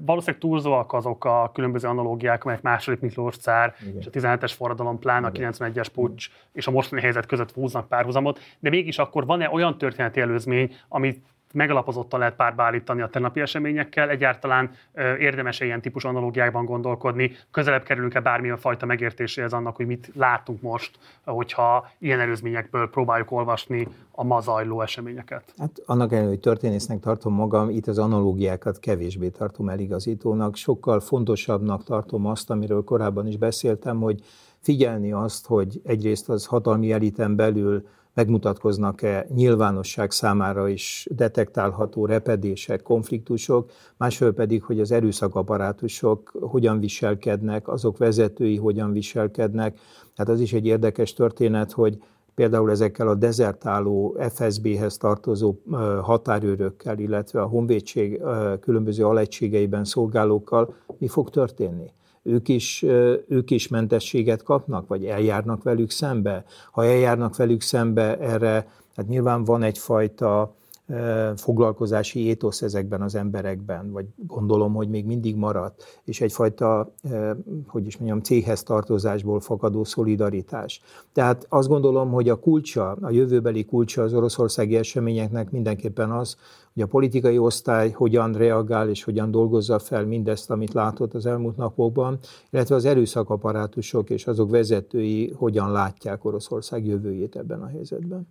Valószínűleg túlzóak azok a különböző analógiák, amelyek második Miklós cár Igen. és a 17-es forradalom, plán a 91-es pucs és a mostani helyzet között húznak párhuzamot, de mégis akkor van-e olyan történeti előzmény, amit megalapozottan lehet párba állítani a tegnapi eseményekkel, egyáltalán érdemes ilyen típusú analógiákban gondolkodni, közelebb kerülünk-e bármilyen fajta megértéséhez annak, hogy mit látunk most, hogyha ilyen előzményekből próbáljuk olvasni a ma zajló eseményeket? Hát annak ellenére, hogy történésznek tartom magam, itt az analógiákat kevésbé tartom eligazítónak, sokkal fontosabbnak tartom azt, amiről korábban is beszéltem, hogy figyelni azt, hogy egyrészt az hatalmi eliten belül megmutatkoznak-e nyilvánosság számára is detektálható repedések, konfliktusok, másfél pedig, hogy az erőszakaparátusok hogyan viselkednek, azok vezetői hogyan viselkednek. Tehát az is egy érdekes történet, hogy például ezekkel a dezertáló FSB-hez tartozó határőrökkel, illetve a honvédség különböző alegységeiben szolgálókkal mi fog történni? Ők is, ők is mentességet kapnak, vagy eljárnak velük szembe? Ha eljárnak velük szembe, erre hát nyilván van egyfajta foglalkozási étosz ezekben az emberekben, vagy gondolom, hogy még mindig maradt, és egyfajta, hogy is mondjam, céghez tartozásból fakadó szolidaritás. Tehát azt gondolom, hogy a kulcsa, a jövőbeli kulcsa az oroszországi eseményeknek mindenképpen az, hogy a politikai osztály hogyan reagál és hogyan dolgozza fel mindezt, amit látott az elmúlt napokban, illetve az erőszakaparátusok és azok vezetői hogyan látják Oroszország jövőjét ebben a helyzetben.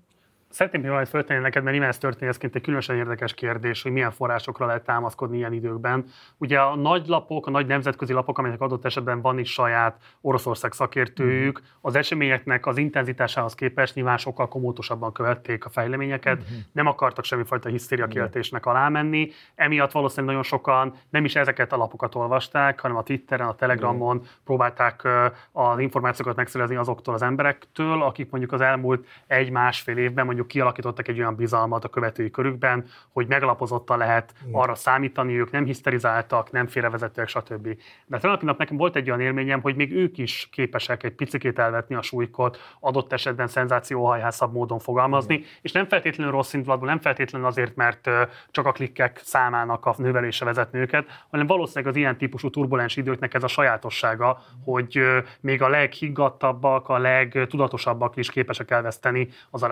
Szeretném majd föltenni neked, mert ez történészként egy különösen érdekes kérdés, hogy milyen forrásokra lehet támaszkodni ilyen időkben. Ugye a nagy lapok, a nagy nemzetközi lapok, amelyek adott esetben van is saját Oroszország szakértőjük, mhm. az eseményeknek az intenzitásához képest nyilván sokkal komótosabban követték a fejleményeket, uh-huh. nem akartak semmifajta hisztériakiáltésnek alá menni, emiatt valószínűleg nagyon sokan nem is ezeket a lapokat olvasták, hanem a Twitteren, a Telegramon uh-huh. próbálták az információkat megszerezni azoktól az emberektől, akik mondjuk az elmúlt egy-másfél évben mondjuk kialakítottak egy olyan bizalmat a követői körükben, hogy megalapozottan lehet Igen. arra számítani, ők nem hiszterizáltak, nem félrevezetőek, stb. De a nap nekem volt egy olyan élményem, hogy még ők is képesek egy picikét elvetni a súlykot, adott esetben szenzációhajhászabb módon fogalmazni, Igen. és nem feltétlenül rossz indulatból, nem feltétlenül azért, mert csak a klikkek számának a növelése vezetni őket, hanem valószínűleg az ilyen típusú turbulens időknek ez a sajátossága, hogy még a leghiggadtabbak, a legtudatosabbak is képesek elveszteni az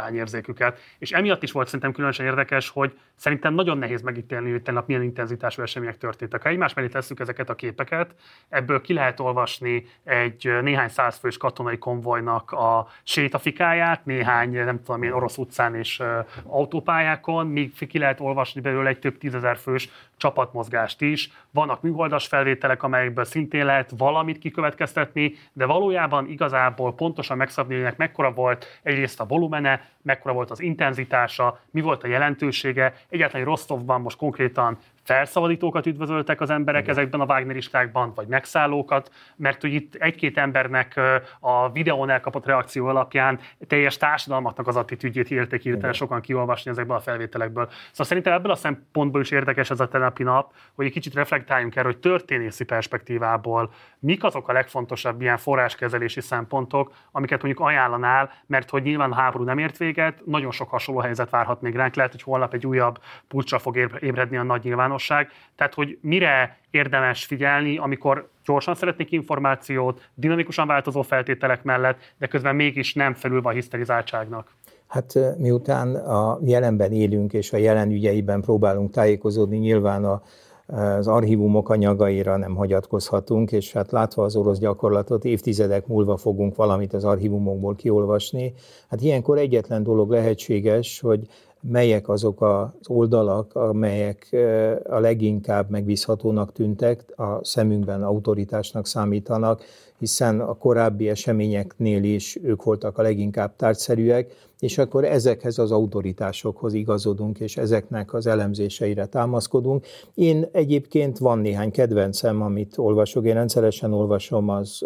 őket. És emiatt is volt szerintem különösen érdekes, hogy szerintem nagyon nehéz megítélni, hogy tegnap milyen intenzitású események történtek. Ha egymás mellé tesszük ezeket a képeket, ebből ki lehet olvasni egy néhány százfős katonai konvojnak a sétafikáját, néhány, nem tudom én, orosz utcán és autópályákon, míg ki lehet olvasni belőle egy több tízezer fős csapatmozgást is. Vannak műholdas felvételek, amelyekből szintén lehet valamit kikövetkeztetni, de valójában igazából pontosan megszabni, hogy mekkora volt egyrészt a volumene, mekkora volt az intenzitása, mi volt a jelentősége. Egyáltalán Rostovban most konkrétan felszabadítókat üdvözöltek az emberek Igen. ezekben a Wagneristákban, vagy megszállókat, mert hogy itt egy-két embernek a videón elkapott reakció alapján teljes társadalmaknak az attitűdjét érték hirtelen sokan kiolvasni ezekből a felvételekből. Szóval szerintem ebből a szempontból is érdekes ez a telepi nap, hogy egy kicsit reflektáljunk erre, hogy történészi perspektívából mik azok a legfontosabb ilyen forráskezelési szempontok, amiket mondjuk ajánlanál, mert hogy nyilván a háború nem ért véget, nagyon sok hasonló helyzet várhat még ránk, lehet, hogy holnap egy újabb pucsra fog ébredni a nagy nyilvánosság. Tehát, hogy mire érdemes figyelni, amikor gyorsan szeretnék információt, dinamikusan változó feltételek mellett, de közben mégis nem felülve a hiszterizáltságnak. Hát miután a jelenben élünk, és a jelen ügyeiben próbálunk tájékozódni, nyilván a az archívumok anyagaira nem hagyatkozhatunk, és hát látva az orosz gyakorlatot, évtizedek múlva fogunk valamit az archívumokból kiolvasni. Hát ilyenkor egyetlen dolog lehetséges, hogy melyek azok az oldalak, amelyek a leginkább megbízhatónak tűntek, a szemünkben autoritásnak számítanak, hiszen a korábbi eseményeknél is ők voltak a leginkább tárgyszerűek, és akkor ezekhez az autoritásokhoz igazodunk, és ezeknek az elemzéseire támaszkodunk. Én egyébként van néhány kedvencem, amit olvasok, én rendszeresen olvasom az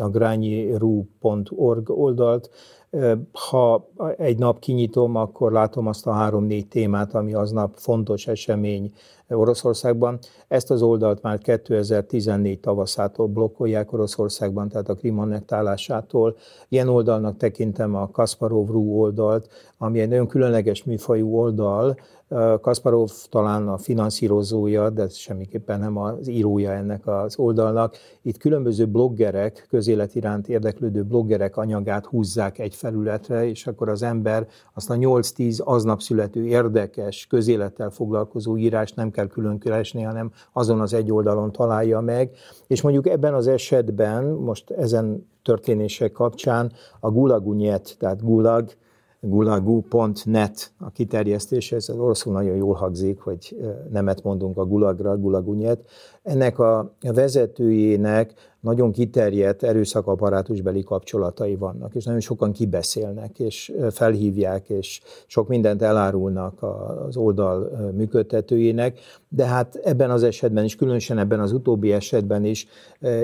a grányiru.org oldalt, ha egy nap kinyitom, akkor látom azt a három-négy témát, ami aznap fontos esemény Oroszországban. Ezt az oldalt már 2014 tavaszától blokkolják Oroszországban, tehát a Krim annektálásától. Ilyen oldalnak tekintem a Kasparov.ru oldalt, ami egy nagyon különleges műfajú oldal, Kasparov talán a finanszírozója, de semmiképpen nem az írója ennek az oldalnak. Itt különböző bloggerek, közélet iránt érdeklődő bloggerek anyagát húzzák egy felületre, és akkor az ember azt a 8-10 aznap születő érdekes, közélettel foglalkozó írás nem kell külön keresni, hanem azon az egy oldalon találja meg. És mondjuk ebben az esetben, most ezen történések kapcsán a gulagunyet, tehát gulag, gulagu.net a kiterjesztése, ez az oroszul nagyon jól hangzik, hogy nemet mondunk a gulagra, gulagunyet. Ennek a vezetőjének nagyon kiterjedt erőszakaparátusbeli kapcsolatai vannak, és nagyon sokan kibeszélnek, és felhívják, és sok mindent elárulnak az oldal működtetőjének, de hát ebben az esetben is, különösen ebben az utóbbi esetben is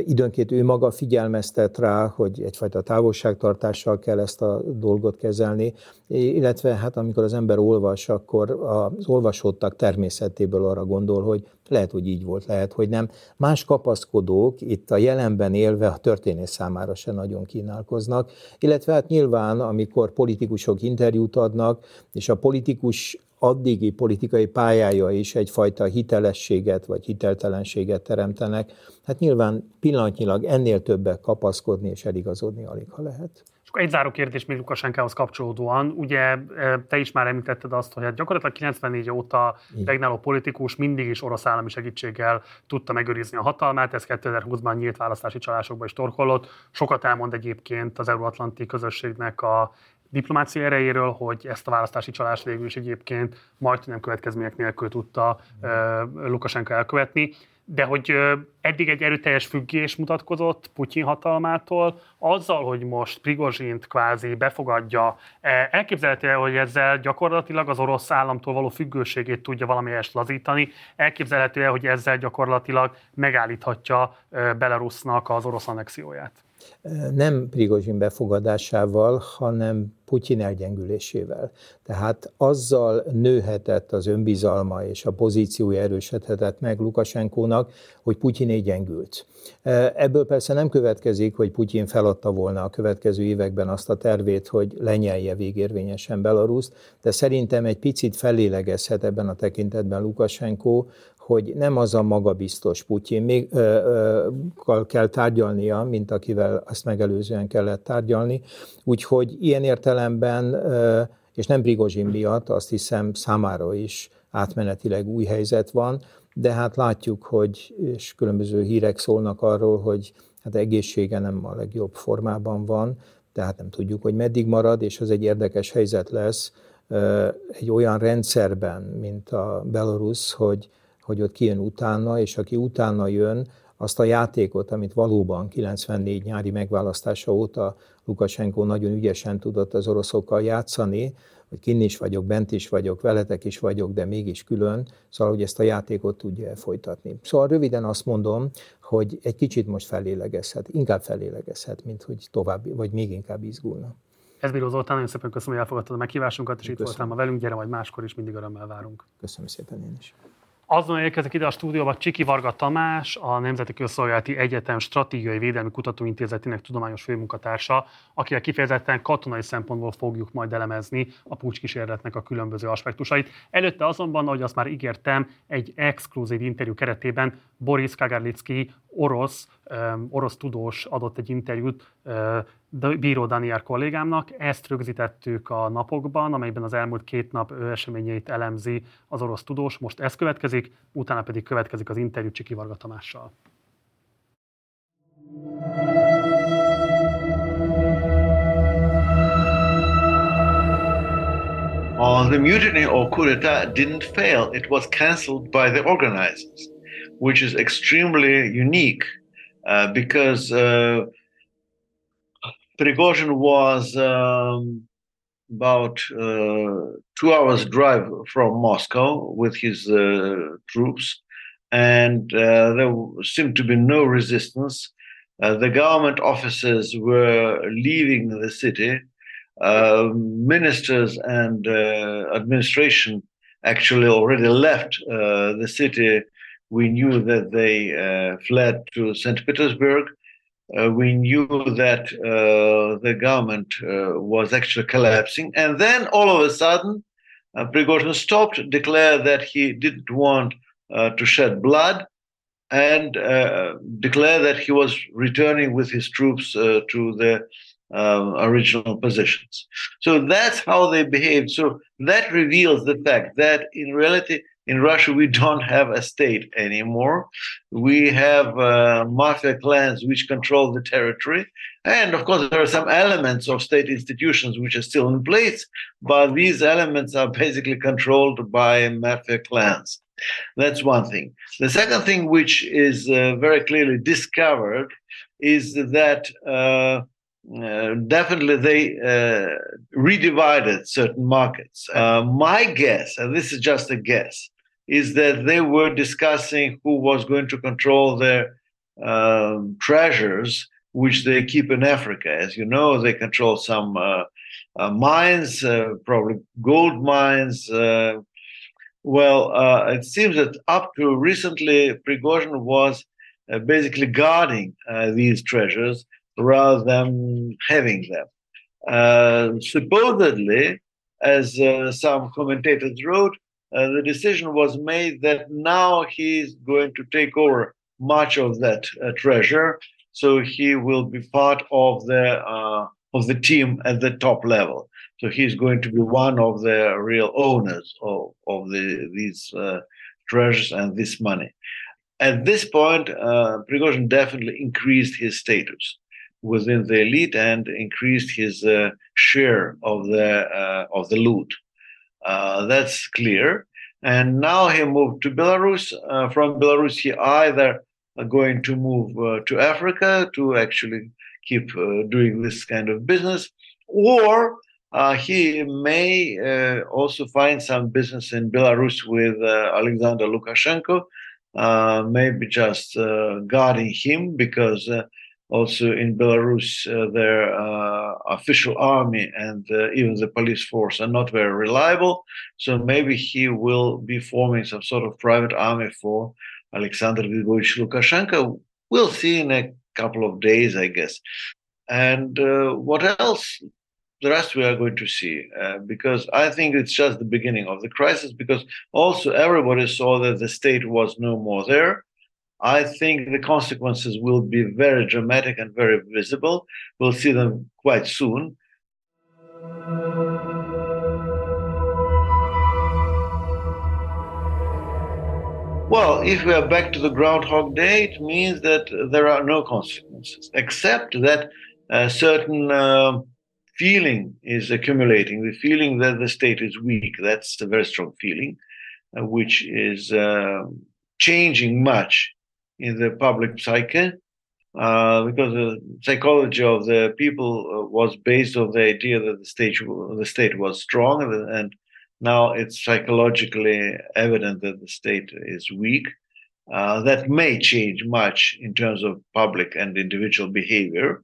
időnként ő maga figyelmeztet rá, hogy egyfajta távolságtartással kell ezt a dolgot kezelni, illetve hát amikor az ember olvas, akkor az olvasottak természetéből arra gondol, hogy lehet, hogy így volt, lehet, hogy nem. Más kapaszkodók itt a jelenben élve a történés számára se nagyon kínálkoznak, illetve hát nyilván, amikor politikusok interjút adnak, és a politikus addigi politikai pályája is egyfajta hitelességet vagy hiteltelenséget teremtenek, hát nyilván pillanatnyilag ennél többet kapaszkodni és eligazodni alig, ha lehet. Egy záró kérdés még Lukasenkához kapcsolódóan. Ugye e, te is már említetted azt, hogy hát gyakorlatilag 94 óta regnáló politikus mindig is orosz állami segítséggel tudta megőrizni a hatalmát, ez 2020-ban nyílt választási csalásokba is torkolott. Sokat elmond egyébként az euróatlanti közösségnek a diplomácia erejéről, hogy ezt a választási csalást végül is egyébként majd nem következmények nélkül tudta uh, Lukasenka elkövetni de hogy eddig egy erőteljes függés mutatkozott Putyin hatalmától, azzal, hogy most Prigozsint kvázi befogadja, e, elképzelhető hogy ezzel gyakorlatilag az orosz államtól való függőségét tudja valamelyest lazítani, elképzelhető hogy ezzel gyakorlatilag megállíthatja Belarusnak az orosz annexióját? Nem Prigozsin befogadásával, hanem Putyin elgyengülésével. Tehát azzal nőhetett az önbizalma és a pozíciója erősödhetett meg Lukasenkónak, hogy Putyin gyengült. Ebből persze nem következik, hogy Putyin feladta volna a következő években azt a tervét, hogy lenyelje végérvényesen Belaruszt, de szerintem egy picit fellélegezhet ebben a tekintetben Lukasenko, hogy nem az a magabiztos Putyin még ö, ö, kell tárgyalnia, mint akivel azt megelőzően kellett tárgyalni. Úgyhogy ilyen értelemben, ö, és nem Prigozsin miatt, azt hiszem számára is átmenetileg új helyzet van, de hát látjuk, hogy és különböző hírek szólnak arról, hogy hát egészsége nem a legjobb formában van, tehát nem tudjuk, hogy meddig marad, és az egy érdekes helyzet lesz egy olyan rendszerben, mint a Belarus, hogy hogy ott kijön utána, és aki utána jön, azt a játékot, amit valóban 94 nyári megválasztása óta Lukasenko nagyon ügyesen tudott az oroszokkal játszani, hogy kinn is vagyok, bent is vagyok, veletek is vagyok, de mégis külön, szóval, hogy ezt a játékot tudja folytatni. Szóval röviden azt mondom, hogy egy kicsit most felélegezhet, inkább felélegezhet, mint hogy tovább, vagy még inkább izgulna. Ez Bíró Zoltán, nagyon szépen köszönöm, hogy elfogadtad a meghívásunkat, és köszönöm. itt voltál ma velünk, gyere majd máskor is, mindig örömmel várunk. Köszönöm szépen én is. Azon érkezek ide a stúdióba Csiki Varga Tamás, a Nemzeti Közszolgálati Egyetem Stratégiai Védelmi Kutatóintézetének tudományos főmunkatársa, akivel kifejezetten katonai szempontból fogjuk majd elemezni a pucskísérletnek a különböző aspektusait. Előtte azonban, ahogy azt már ígértem, egy exkluzív interjú keretében Boris Kagarlicki, orosz, orosz tudós adott egy interjút Bíró Daniel kollégámnak. Ezt rögzítettük a napokban, amelyben az elmúlt két nap eseményeit elemzi az orosz tudós. Most ez következik, utána pedig következik az interjú Csiki Varga Tamással. Uh, the mutiny or coup d'etat didn't fail. It was cancelled by the organizers, which is extremely unique uh, because uh, Prigozhin was um, about uh, two hours drive from Moscow with his uh, troops, and uh, there seemed to be no resistance. Uh, the government officers were leaving the city. Um, ministers and uh, administration actually already left uh, the city. We knew that they fled to St. Petersburg uh, we knew that uh, the government uh, was actually collapsing. And then all of a sudden, uh, Prigozhin stopped, declared that he didn't want uh, to shed blood, and uh, declared that he was returning with his troops uh, to the original positions. So that's how they behaved. So that reveals the fact that in reality, in Russia, we don't have a state anymore. We have uh, mafia clans which control the territory. And of course, there are some elements of state institutions which are still in place, but these elements are basically controlled by mafia clans. That's one thing. The second thing, which is uh, very clearly discovered, is that uh, uh, definitely they uh, redivided certain markets. Uh, my guess, and this is just a guess, is that they were discussing who was going to control their um, treasures, which they keep in Africa. As you know, they control some uh, uh, mines, uh, probably gold mines. Uh, well, uh, it seems that up to recently, Prigozhin was uh, basically guarding these treasures rather than having them. supposedly, as some commentators wrote, uh, the decision was made that now he's going to take over much of that uh, treasure, so he will be part of the uh, of the team at the top level. So he's going to be one of the real owners of of the these uh, treasures and this money. At this point, uh, Prigozhin definitely increased his status within the elite and increased his uh, share of the of the loot. Uh, that's clear. And now he moved to Belarus. Uh, from Belarus, he either going to move uh, to Africa to actually keep uh, doing this kind of business, or he may also find some business in Belarus with Alexander Lukashenko, maybe just guarding him because also in Belarus, uh, their uh, official army and uh, even the police force are not very reliable. So maybe he will be forming some sort of private army for Alexander Grigorьevich Lukashenko. We'll see in a couple of days, I guess. And uh, what else? The rest we are going to see uh, because I think it's just the beginning of the crisis. Because also everybody saw that the state was no more there I think the consequences will be very dramatic and very visible. We'll see them quite soon. Well, if we are back to the Groundhog Day, it means that there are no consequences, except that a certain uh, feeling is accumulating the feeling that the state is weak. That's a very strong feeling, uh, which is uh, changing much in the public psyche. uh, because the psychology of the people uh, was based on the idea that the state the state was strong, and now it's psychologically evident that the state is weak. Uh, that may change much in terms of public and individual behavior,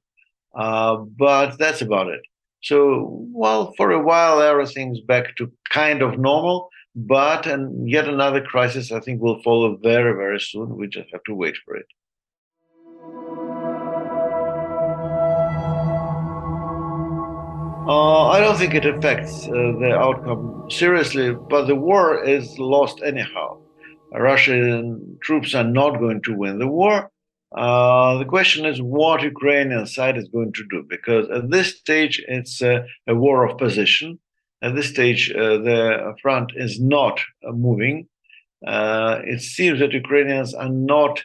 uh, but that's about it. So, well, for a while, everything's back to kind of normal, but and yet another crisis, I think, will follow very, very soon. We just have to wait for it. Uh, I don't think it affects uh, the outcome seriously, but the war is lost anyhow. Russian troops are not going to win the war. Uh, the question is what Ukrainian side is going to do, because at this stage it's a, a war of position. At this stage, uh, the front is not uh, moving. Uh, it seems that Ukrainians are not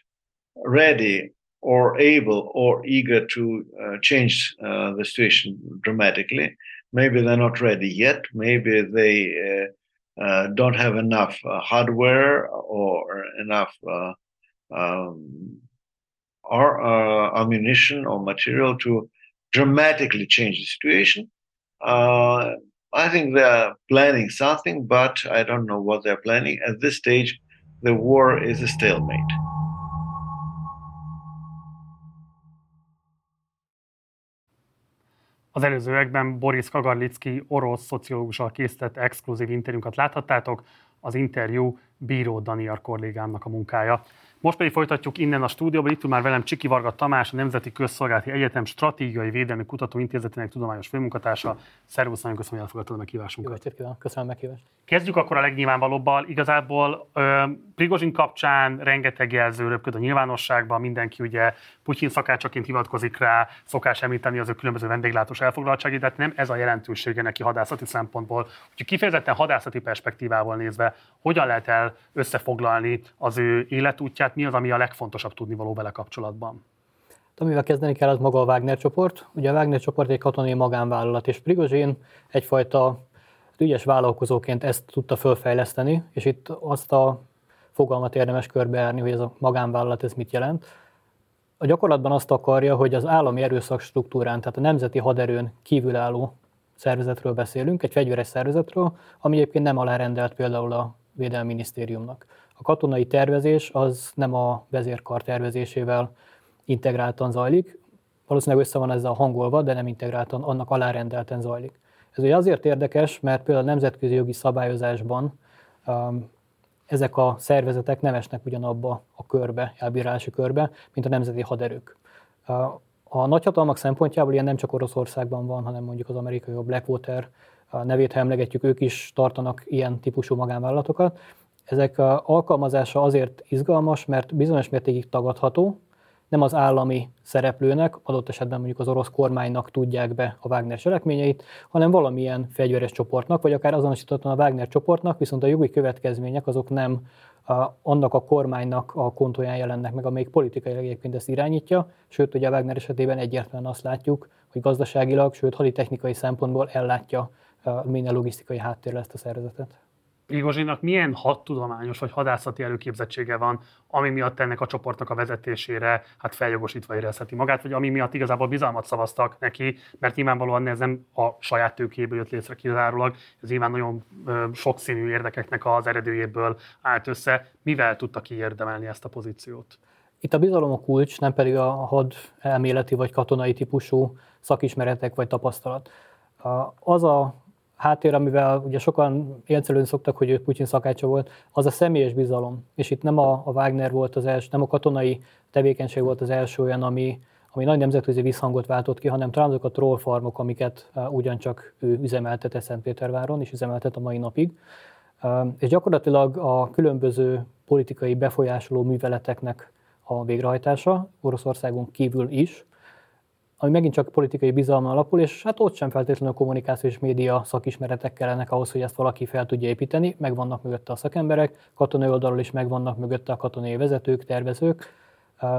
ready or able or eager to change the situation dramatically. Maybe they're not ready yet. Maybe they uh don't have enough uh, hardware or enough uh, um, or ammunition or material to dramatically change the situation. I think they're planning something, but I don't know what they're planning. At this stage, the war is a stalemate. Az előzőekben Boris Kagarlicki orosz szociológussal készített exkluzív interjúkat láthattátok, az interjú Bíró Daniar kollégámnak a munkája. Most pedig folytatjuk innen a stúdióban. Itt már velem Csiki Varga Tamás, a Nemzeti Közszolgálati Egyetem Stratégiai Védelmi Kutatóintézetének tudományos főmunkatársa. Szervusz, nagyon köszönöm, hogy elfogadtad a meghívásunkat. Jó köszönöm a meghívást. Kezdjük akkor a legnyilvánvalóbbal. Igazából ö, Prigozsin kapcsán rengeteg jelző röpköd a nyilvánosságban, mindenki ugye Putyin szakácsaként hivatkozik rá, szokás említeni az ő különböző vendéglátós elfoglaltságét, de hát nem ez a jelentősége neki hadászati szempontból. Úgyhogy kifejezetten hadászati perspektívával nézve, hogyan lehet el összefoglalni az ő életútját, mi az, ami a legfontosabb tudnivaló vele kapcsolatban? Amivel kezdeni kell, az maga a Wagner csoport. Ugye a Wagner csoport egy katonai magánvállalat, és Prigozsin egyfajta ügyes vállalkozóként ezt tudta fölfejleszteni, és itt azt a fogalmat érdemes körbeárni, hogy ez a magánvállalat ez mit jelent. A gyakorlatban azt akarja, hogy az állami erőszak struktúrán, tehát a nemzeti haderőn kívülálló szervezetről beszélünk, egy fegyveres szervezetről, ami egyébként nem alárendelt például a Védelmi Minisztériumnak. A katonai tervezés az nem a vezérkar tervezésével integráltan zajlik, valószínűleg össze van ezzel hangolva, de nem integráltan, annak alárendelten zajlik. Ez ugye azért érdekes, mert például a nemzetközi jogi szabályozásban um, ezek a szervezetek nem esnek ugyanabba a körbe, elbírálási körbe, mint a nemzeti haderők. Uh, a nagyhatalmak szempontjából ilyen nem csak Oroszországban van, hanem mondjuk az amerikai a Blackwater nevét, ha emlegetjük, ők is tartanak ilyen típusú magánvállalatokat. Ezek a alkalmazása azért izgalmas, mert bizonyos mértékig tagadható, nem az állami szereplőnek, adott esetben mondjuk az orosz kormánynak tudják be a Wagner cselekményeit, hanem valamilyen fegyveres csoportnak, vagy akár azonosítottan a Wagner csoportnak, viszont a jogi következmények azok nem a, annak a kormánynak a kontóján jelennek meg, amelyik politikailag egyébként ezt irányítja, sőt, ugye a Wagner esetében egyértelműen azt látjuk, hogy gazdaságilag, sőt, haditechnikai szempontból ellátja minden logisztikai háttérrel ezt a szervezetet. Prigozsinak milyen hadtudományos vagy hadászati előképzettsége van, ami miatt ennek a csoportnak a vezetésére hát feljogosítva érezheti magát, vagy ami miatt igazából bizalmat szavaztak neki, mert nyilvánvalóan ez nem a saját tőkéből jött létre kizárólag, ez nyilván nagyon ö, sokszínű érdekeknek az eredőjéből állt össze. Mivel tudta kiérdemelni ezt a pozíciót? Itt a bizalom a kulcs, nem pedig a had elméleti vagy katonai típusú szakismeretek vagy tapasztalat. Az a háttér, amivel ugye sokan élcelőn szoktak, hogy ő Putyin szakácsa volt, az a személyes bizalom. És itt nem a, a Wagner volt az első, nem a katonai tevékenység volt az első olyan, ami, ami nagy nemzetközi visszhangot váltott ki, hanem talán azok a trollfarmok, amiket uh, ugyancsak ő üzemeltetett Szentpéterváron, és üzemeltet a mai napig. Uh, és gyakorlatilag a különböző politikai befolyásoló műveleteknek a végrehajtása Oroszországon kívül is, ami megint csak politikai bizalma alapul, és hát ott sem feltétlenül a kommunikáció és média szakismeretek kellenek ahhoz, hogy ezt valaki fel tudja építeni, megvannak mögötte a szakemberek, katonai oldalról is megvannak mögötte a katonai vezetők, tervezők,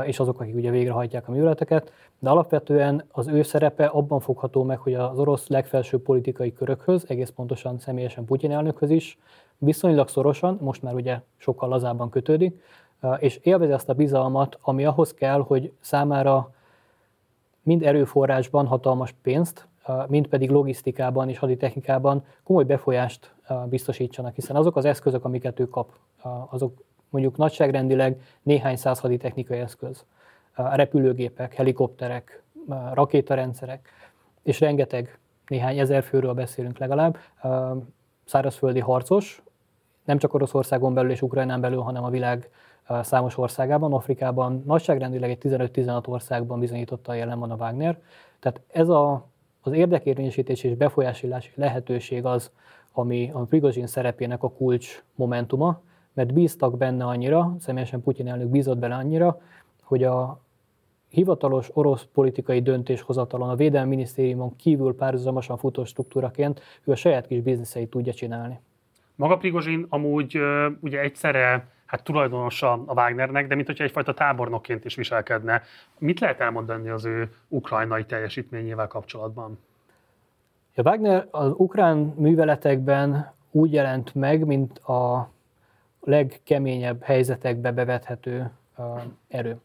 és azok, akik ugye végrehajtják a műveleteket, de alapvetően az ő szerepe abban fogható meg, hogy az orosz legfelsőbb politikai körökhöz, egész pontosan személyesen Putyin elnökhöz is, viszonylag szorosan, most már ugye sokkal lazábban kötődik, és élvezi azt a bizalmat, ami ahhoz kell, hogy számára mind erőforrásban hatalmas pénzt, mind pedig logisztikában és haditechnikában komoly befolyást biztosítsanak, hiszen azok az eszközök, amiket ő kap, azok mondjuk nagyságrendileg néhány száz haditechnikai eszköz, repülőgépek, helikopterek, rakétarendszerek, és rengeteg, néhány ezer főről beszélünk legalább, szárazföldi harcos, nem csak Oroszországon belül és Ukrajnán belül, hanem a világ számos országában, Afrikában, nagyságrendileg egy 15-16 országban bizonyította jelen van a Wagner. Tehát ez a, az érdekérvényesítés és befolyásolási lehetőség az, ami a Prigozsin szerepének a kulcs momentuma, mert bíztak benne annyira, személyesen Putyin elnök bízott bele annyira, hogy a hivatalos orosz politikai döntéshozatalon, a Védelmi Minisztériumon kívül párhuzamosan futó struktúraként ő a saját kis bizniszeit tudja csinálni. Maga Prigozsin amúgy ugye egyszerre hát tulajdonosa a Wagnernek, de mint hogyha egyfajta tábornokként is viselkedne. Mit lehet elmondani az ő ukrajnai teljesítményével kapcsolatban? A Wagner az ukrán műveletekben úgy jelent meg, mint a legkeményebb helyzetekbe bevethető erő.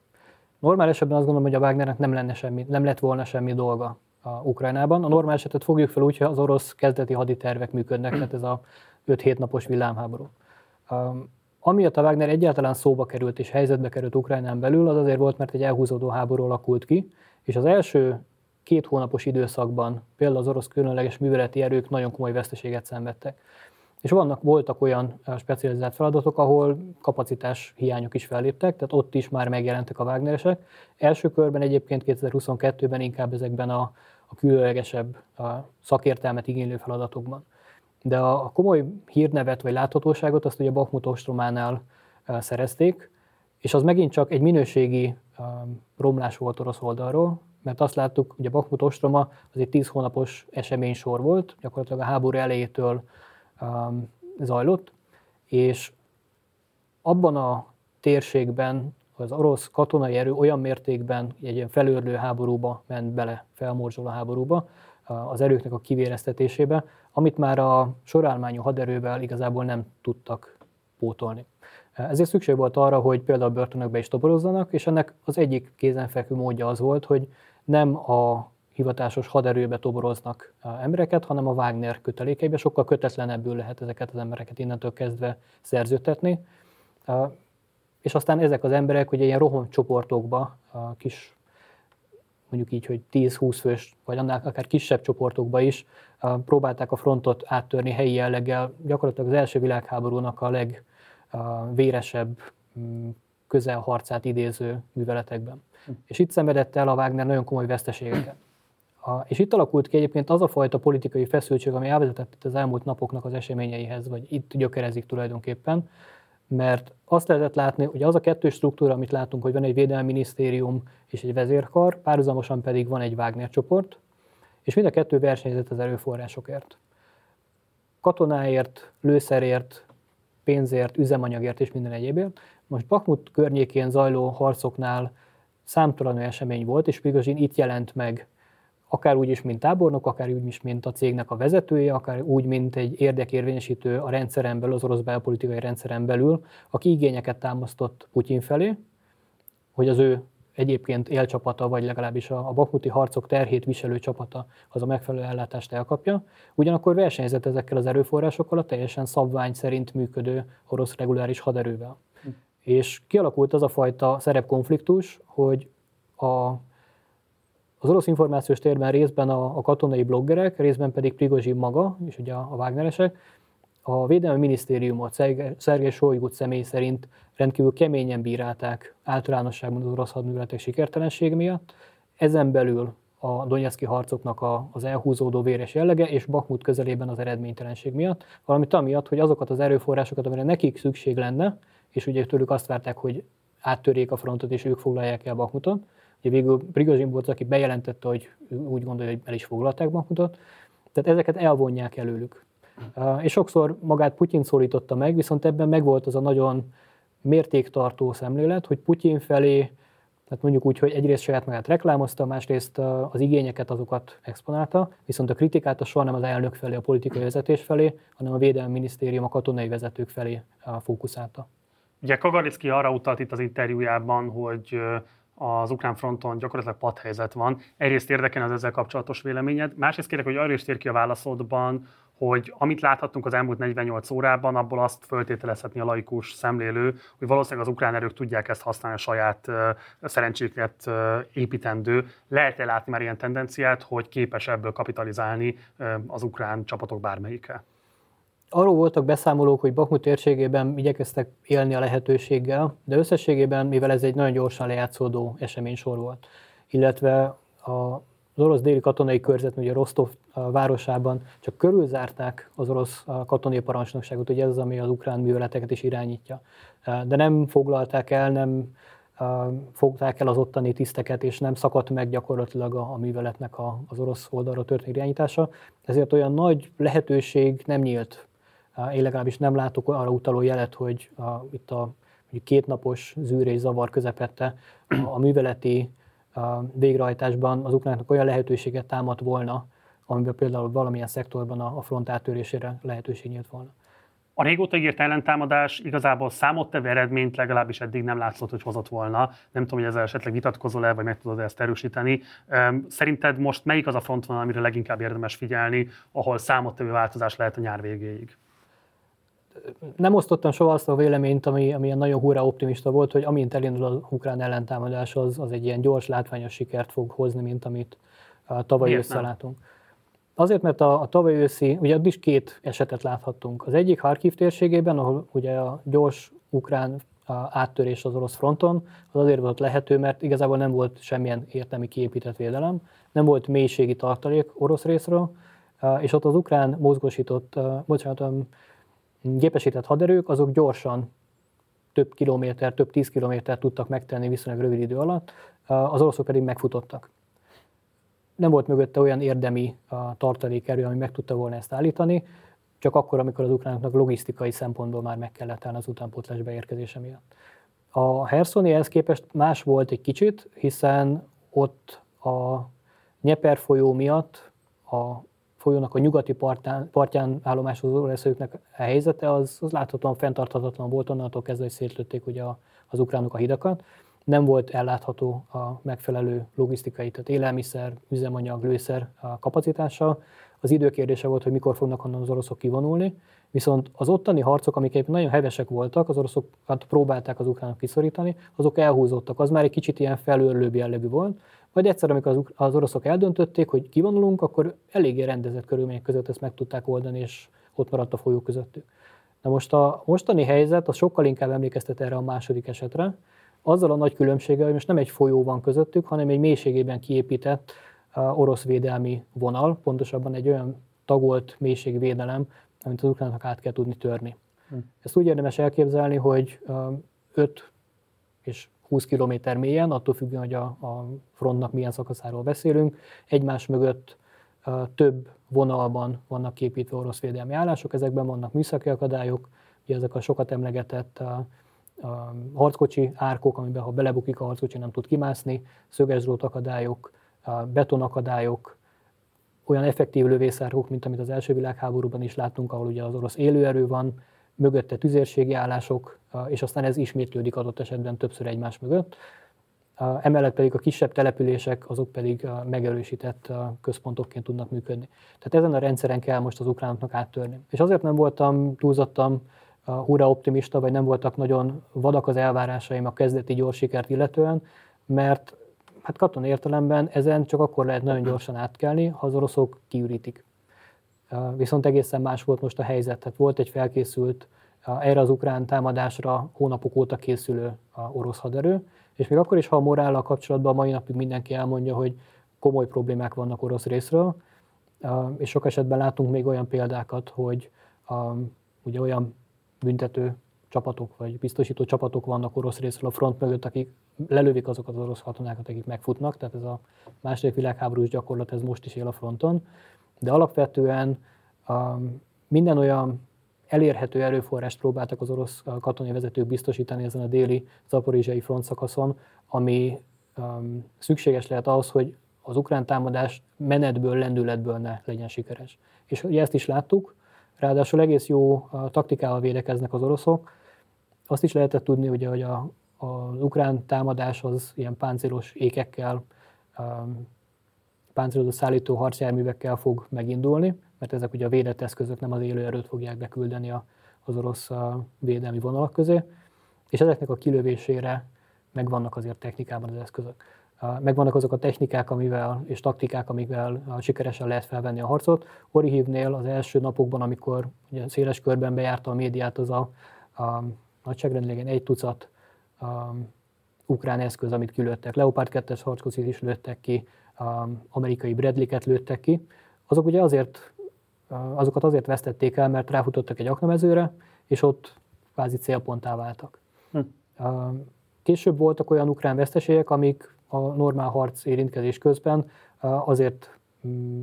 Normál esetben azt gondolom, hogy a Wagnernek nem, lenne semmi, nem lett volna semmi dolga a Ukrajnában. A normál esetet fogjuk fel úgy, hogy az orosz kezdeti haditervek működnek, tehát ez a 5-7 napos villámháború. Amiatt a Wagner egyáltalán szóba került és helyzetbe került Ukrajnán belül, az azért volt, mert egy elhúzódó háború alakult ki, és az első két hónapos időszakban például az orosz különleges műveleti erők nagyon komoly veszteséget szenvedtek. És vannak, voltak olyan specializált feladatok, ahol kapacitás hiányok is felléptek, tehát ott is már megjelentek a Wagneresek. Első körben egyébként 2022-ben inkább ezekben a, a különlegesebb a szakértelmet igénylő feladatokban. De a komoly hírnevet vagy láthatóságot azt ugye Bakhmut ostrománál szerezték, és az megint csak egy minőségi romlás volt orosz oldalról, mert azt láttuk, hogy a Bakhmut ostroma az egy tíz hónapos eseménysor volt, gyakorlatilag a háború elejétől zajlott, és abban a térségben az orosz katonai erő olyan mértékben egy ilyen felőrlő háborúba ment bele, felmorzsoló háborúba, az erőknek a kivéreztetésébe, amit már a sorálmányú haderővel igazából nem tudtak pótolni. Ezért szükség volt arra, hogy például börtönökbe is toborozzanak, és ennek az egyik kézenfekvő módja az volt, hogy nem a hivatásos haderőbe toboroznak embereket, hanem a Wagner kötelékeibe sokkal kötetlenebbül lehet ezeket az embereket innentől kezdve szerződtetni. És aztán ezek az emberek ugye ilyen rohon csoportokba, kis mondjuk így, hogy 10-20 fős, vagy annál akár kisebb csoportokba is próbálták a frontot áttörni helyi jelleggel, gyakorlatilag az első világháborúnak a legvéresebb mm, közelharcát idéző műveletekben. Hm. És itt szenvedett el a Wagner nagyon komoly veszteségeket. A, és itt alakult ki egyébként az a fajta politikai feszültség, ami elvezetett az elmúlt napoknak az eseményeihez, vagy itt gyökerezik tulajdonképpen, mert azt lehetett látni, hogy az a kettős struktúra, amit látunk, hogy van egy védelmi minisztérium és egy vezérkar, párhuzamosan pedig van egy Wagner csoport, és mind a kettő versenyzett az erőforrásokért. Katonáért, lőszerért, pénzért, üzemanyagért és minden egyébért. Most Bakmut környékén zajló harcoknál számtalan esemény volt, és Prigozsin itt jelent meg akár úgy is, mint tábornok, akár úgy is, mint a cégnek a vezetője, akár úgy, mint egy érdekérvényesítő a rendszeren belül, az orosz belpolitikai rendszeren belül, aki igényeket támasztott Putyin felé, hogy az ő egyébként élcsapata, vagy legalábbis a, a bakmuti harcok terhét viselő csapata az a megfelelő ellátást elkapja. Ugyanakkor versenyzett ezekkel az erőforrásokkal a teljesen szabvány szerint működő orosz reguláris haderővel. Hm. És kialakult az a fajta szerepkonfliktus, hogy a az orosz információs térben részben a, a katonai bloggerek, részben pedig Prigozsin maga, és ugye a, a Wagneresek, a Védelmi Minisztériumot Szergei Sojgut személy szerint rendkívül keményen bírálták általánosságban az orosz hadműveletek sikertelenség miatt. Ezen belül a Donetszki harcoknak a, az elhúzódó véres jellege, és Bakmut közelében az eredménytelenség miatt, valamint amiatt, hogy azokat az erőforrásokat, amire nekik szükség lenne, és ugye tőlük azt várták, hogy áttörjék a frontot, és ők foglalják el Bakmutot, Ugye végül Prigozsin volt, aki bejelentette, hogy úgy gondolja, hogy el is foglalták Bakhmutot. Tehát ezeket elvonják előlük. És sokszor magát Putyin szólította meg, viszont ebben megvolt az a nagyon mértéktartó szemlélet, hogy Putyin felé, tehát mondjuk úgy, hogy egyrészt saját magát reklámozta, másrészt az igényeket azokat exponálta, viszont a kritikát a soha nem az elnök felé, a politikai vezetés felé, hanem a Védelmi Minisztérium, a katonai vezetők felé fókuszálta. Ugye Kagalicki arra utalt itt az interjújában, hogy az ukrán fronton gyakorlatilag padhelyzet van. Egyrészt érdekel az ezzel kapcsolatos véleményed, másrészt kérek, hogy arra is tér ki a válaszodban, hogy amit láthattunk az elmúlt 48 órában, abból azt föltételezhetni a laikus szemlélő, hogy valószínűleg az ukrán erők tudják ezt használni a saját szerencséket építendő. Lehet-e látni már ilyen tendenciát, hogy képes ebből kapitalizálni az ukrán csapatok bármelyike? Arról voltak beszámolók, hogy Bakmut térségében igyekeztek élni a lehetőséggel, de összességében, mivel ez egy nagyon gyorsan lejátszódó eseménysor volt, illetve a az orosz déli katonai körzet, ugye Rostov városában csak körülzárták az orosz katonai parancsnokságot, ugye ez az, ami az ukrán műveleteket is irányítja. De nem foglalták el, nem fogták el az ottani tiszteket, és nem szakadt meg gyakorlatilag a, műveletnek a, az orosz oldalra történő irányítása. Ezért olyan nagy lehetőség nem nyílt. Én legalábbis nem látok arra utaló jelet, hogy a, itt a kétnapos zűrés zavar közepette a műveleti végrehajtásban az ukránoknak olyan lehetőséget támadt volna, amiben például valamilyen szektorban a front áttörésére lehetőség nyílt volna. A régóta ígért ellentámadás igazából számottevő eredményt legalábbis eddig nem látszott, hogy hozott volna. Nem tudom, hogy ezzel esetleg vitatkozol-e, vagy meg tudod ezt erősíteni. Szerinted most melyik az a frontvonal, amire leginkább érdemes figyelni, ahol számottevő változás lehet a nyár végéig? Nem osztottam soha azt a véleményt, ami, ami nagyon hurrá optimista volt, hogy amint elindul az ukrán ellentámadás, az, az egy ilyen gyors, látványos sikert fog hozni, mint amit a tavaly ősszel látunk. Azért, mert a, a tavaly őszi, ugye ott is két esetet láthattunk. Az egyik Harkiv térségében, ahol ugye a gyors ukrán a áttörés az orosz fronton, az azért volt lehető, mert igazából nem volt semmilyen értelmi kiépített védelem, nem volt mélységi tartalék orosz részről, és ott az ukrán mozgósított, bocsánat, gépesített haderők, azok gyorsan több kilométer, több tíz kilométer tudtak megtenni viszonylag rövid idő alatt, az oroszok pedig megfutottak. Nem volt mögötte olyan érdemi tartalékerő, ami meg tudta volna ezt állítani, csak akkor, amikor az ukránoknak logisztikai szempontból már meg kellett állni az utánpótlás beérkezése miatt. A Hersoni ehhez képest más volt egy kicsit, hiszen ott a Nyeper folyó miatt a folyónak a nyugati partján, partján állomásozó leszőknek a helyzete, az, az láthatóan fenntarthatatlan volt, onnantól kezdve, hogy szétlőtték ugye az ukránok a hidakat. Nem volt ellátható a megfelelő logisztikai, tehát élelmiszer, üzemanyag, lőszer kapacitása. Az időkérdése volt, hogy mikor fognak onnan az oroszok kivonulni, viszont az ottani harcok, amik nagyon hevesek voltak, az oroszokat próbálták az ukránok kiszorítani, azok elhúzódtak. Az már egy kicsit ilyen felőrlőbb jellegű volt, vagy egyszer, amikor az oroszok eldöntötték, hogy kivonulunk, akkor eléggé rendezett körülmények között ezt meg tudták oldani, és ott maradt a folyó közöttük. Na most a mostani helyzet az sokkal inkább emlékeztet erre a második esetre, azzal a nagy különbséggel, hogy most nem egy folyó van közöttük, hanem egy mélységében kiépített orosz védelmi vonal, pontosabban egy olyan tagolt mélységvédelem, amit az ukránoknak át kell tudni törni. Hm. Ezt úgy érdemes elképzelni, hogy 5 és 20 km mélyen, attól függően, hogy a, a frontnak milyen szakaszáról beszélünk. Egymás mögött több vonalban vannak képítve orosz védelmi állások, ezekben vannak műszaki akadályok, ugye ezek a sokat emlegetett a, harckocsi árkok, amiben ha belebukik a harckocsi nem tud kimászni, szögesdrót akadályok, betonakadályok, olyan effektív lövészárkok, mint amit az első világháborúban is láttunk, ahol ugye az orosz élőerő van, mögötte tüzérségi állások, és aztán ez ismétlődik adott esetben többször egymás mögött. Emellett pedig a kisebb települések, azok pedig megerősített központokként tudnak működni. Tehát ezen a rendszeren kell most az ukránoknak áttörni. És azért nem voltam túlzottan hurra optimista, vagy nem voltak nagyon vadak az elvárásaim a kezdeti gyors sikert illetően, mert hát katon értelemben ezen csak akkor lehet nagyon gyorsan átkelni, ha az oroszok kiürítik. Viszont egészen más volt most a helyzet. Tehát volt egy felkészült, erre az ukrán támadásra hónapok óta készülő orosz haderő, és még akkor is, ha a morállal kapcsolatban a mai napig mindenki elmondja, hogy komoly problémák vannak orosz részről, és sok esetben látunk még olyan példákat, hogy ugye olyan büntető csapatok, vagy biztosító csapatok vannak orosz részről a front mögött, akik lelövik azokat az orosz katonákat, akik megfutnak, tehát ez a második világháborús gyakorlat, ez most is él a fronton de alapvetően um, minden olyan elérhető erőforrást próbáltak az orosz katonai vezetők biztosítani ezen a déli zaporizsai frontszakaszon, ami um, szükséges lehet ahhoz, hogy az ukrán támadás menetből, lendületből ne legyen sikeres. És ugye ezt is láttuk, ráadásul egész jó uh, taktikával védekeznek az oroszok. Azt is lehetett tudni, ugye, hogy a, az ukrán támadás az ilyen páncélos ékekkel, páncélozó szállító harcjárművekkel fog megindulni, mert ezek ugye a védett eszközök nem az élő erőt fogják beküldeni az orosz védelmi vonalak közé, és ezeknek a kilövésére megvannak azért technikában az eszközök. Megvannak azok a technikák amivel, és taktikák, amikvel sikeresen lehet felvenni a harcot. Orihívnél az első napokban, amikor ugye széles körben bejárta a médiát, az a, a nagyságrendileg egy tucat a, ukrán eszköz, amit kilőttek. Leopard 2-es harckocsit is lőttek ki, a amerikai Bradley-ket lőttek ki. Azok ugye azért, azokat azért vesztették el, mert ráfutottak egy aknamezőre, és ott kvázi célponttá váltak. Hm. Később voltak olyan ukrán veszteségek, amik a normál harc érintkezés közben azért mm,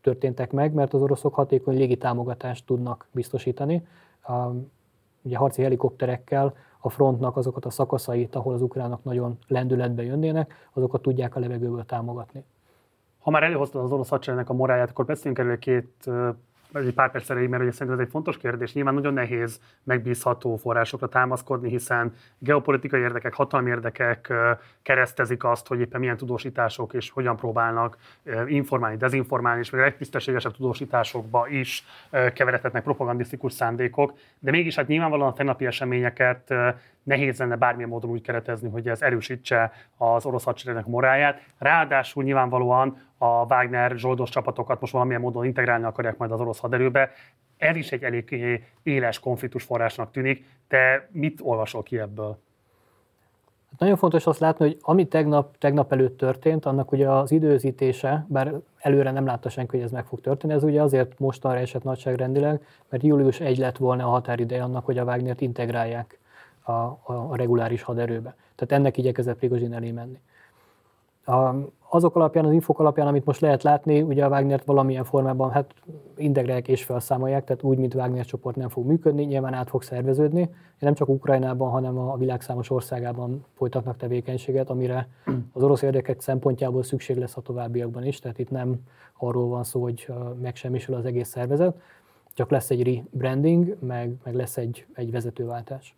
történtek meg, mert az oroszok hatékony légitámogatást tudnak biztosítani. Ugye harci helikopterekkel a frontnak azokat a szakaszait, ahol az ukránok nagyon lendületbe jönnének, azokat tudják a levegőből támogatni. Ha már előhoztad az orosz hadseregnek a moráját, akkor beszéljünk erről két egy pár perc erejéig, mert ugye szerintem ez egy fontos kérdés. Nyilván nagyon nehéz megbízható forrásokra támaszkodni, hiszen geopolitikai érdekek, hatalmi érdekek keresztezik azt, hogy éppen milyen tudósítások és hogyan próbálnak informálni, dezinformálni, és még a legtisztességesebb tudósításokba is keveredhetnek propagandisztikus szándékok. De mégis hát nyilvánvalóan a tegnapi eseményeket nehéz lenne bármilyen módon úgy keretezni, hogy ez erősítse az orosz hadseregnek moráját. Ráadásul nyilvánvalóan a Wagner zsoldos csapatokat most valamilyen módon integrálni akarják majd az orosz haderőbe. Ez is egy elég éles konfliktus forrásnak tűnik. Te mit olvasol ki ebből? Hát nagyon fontos azt látni, hogy ami tegnap, tegnap előtt történt, annak ugye az időzítése, bár előre nem látta senki, hogy ez meg fog történni, ez ugye azért mostanra esett nagyságrendileg, mert július 1 lett volna a határideje annak, hogy a Wagnert integrálják a, a, a reguláris haderőbe. Tehát ennek igyekezett Prigozsin elé menni. A, azok alapján, az infok alapján, amit most lehet látni, ugye a Wagnert valamilyen formában hát integrálják és felszámolják, tehát úgy, mint Wagner csoport nem fog működni, nyilván át fog szerveződni. Nem csak Ukrajnában, hanem a világ számos országában folytatnak tevékenységet, amire az orosz érdekek szempontjából szükség lesz a továbbiakban is, tehát itt nem arról van szó, hogy megsemmisül az egész szervezet, csak lesz egy rebranding, meg, meg lesz egy, egy vezetőváltás.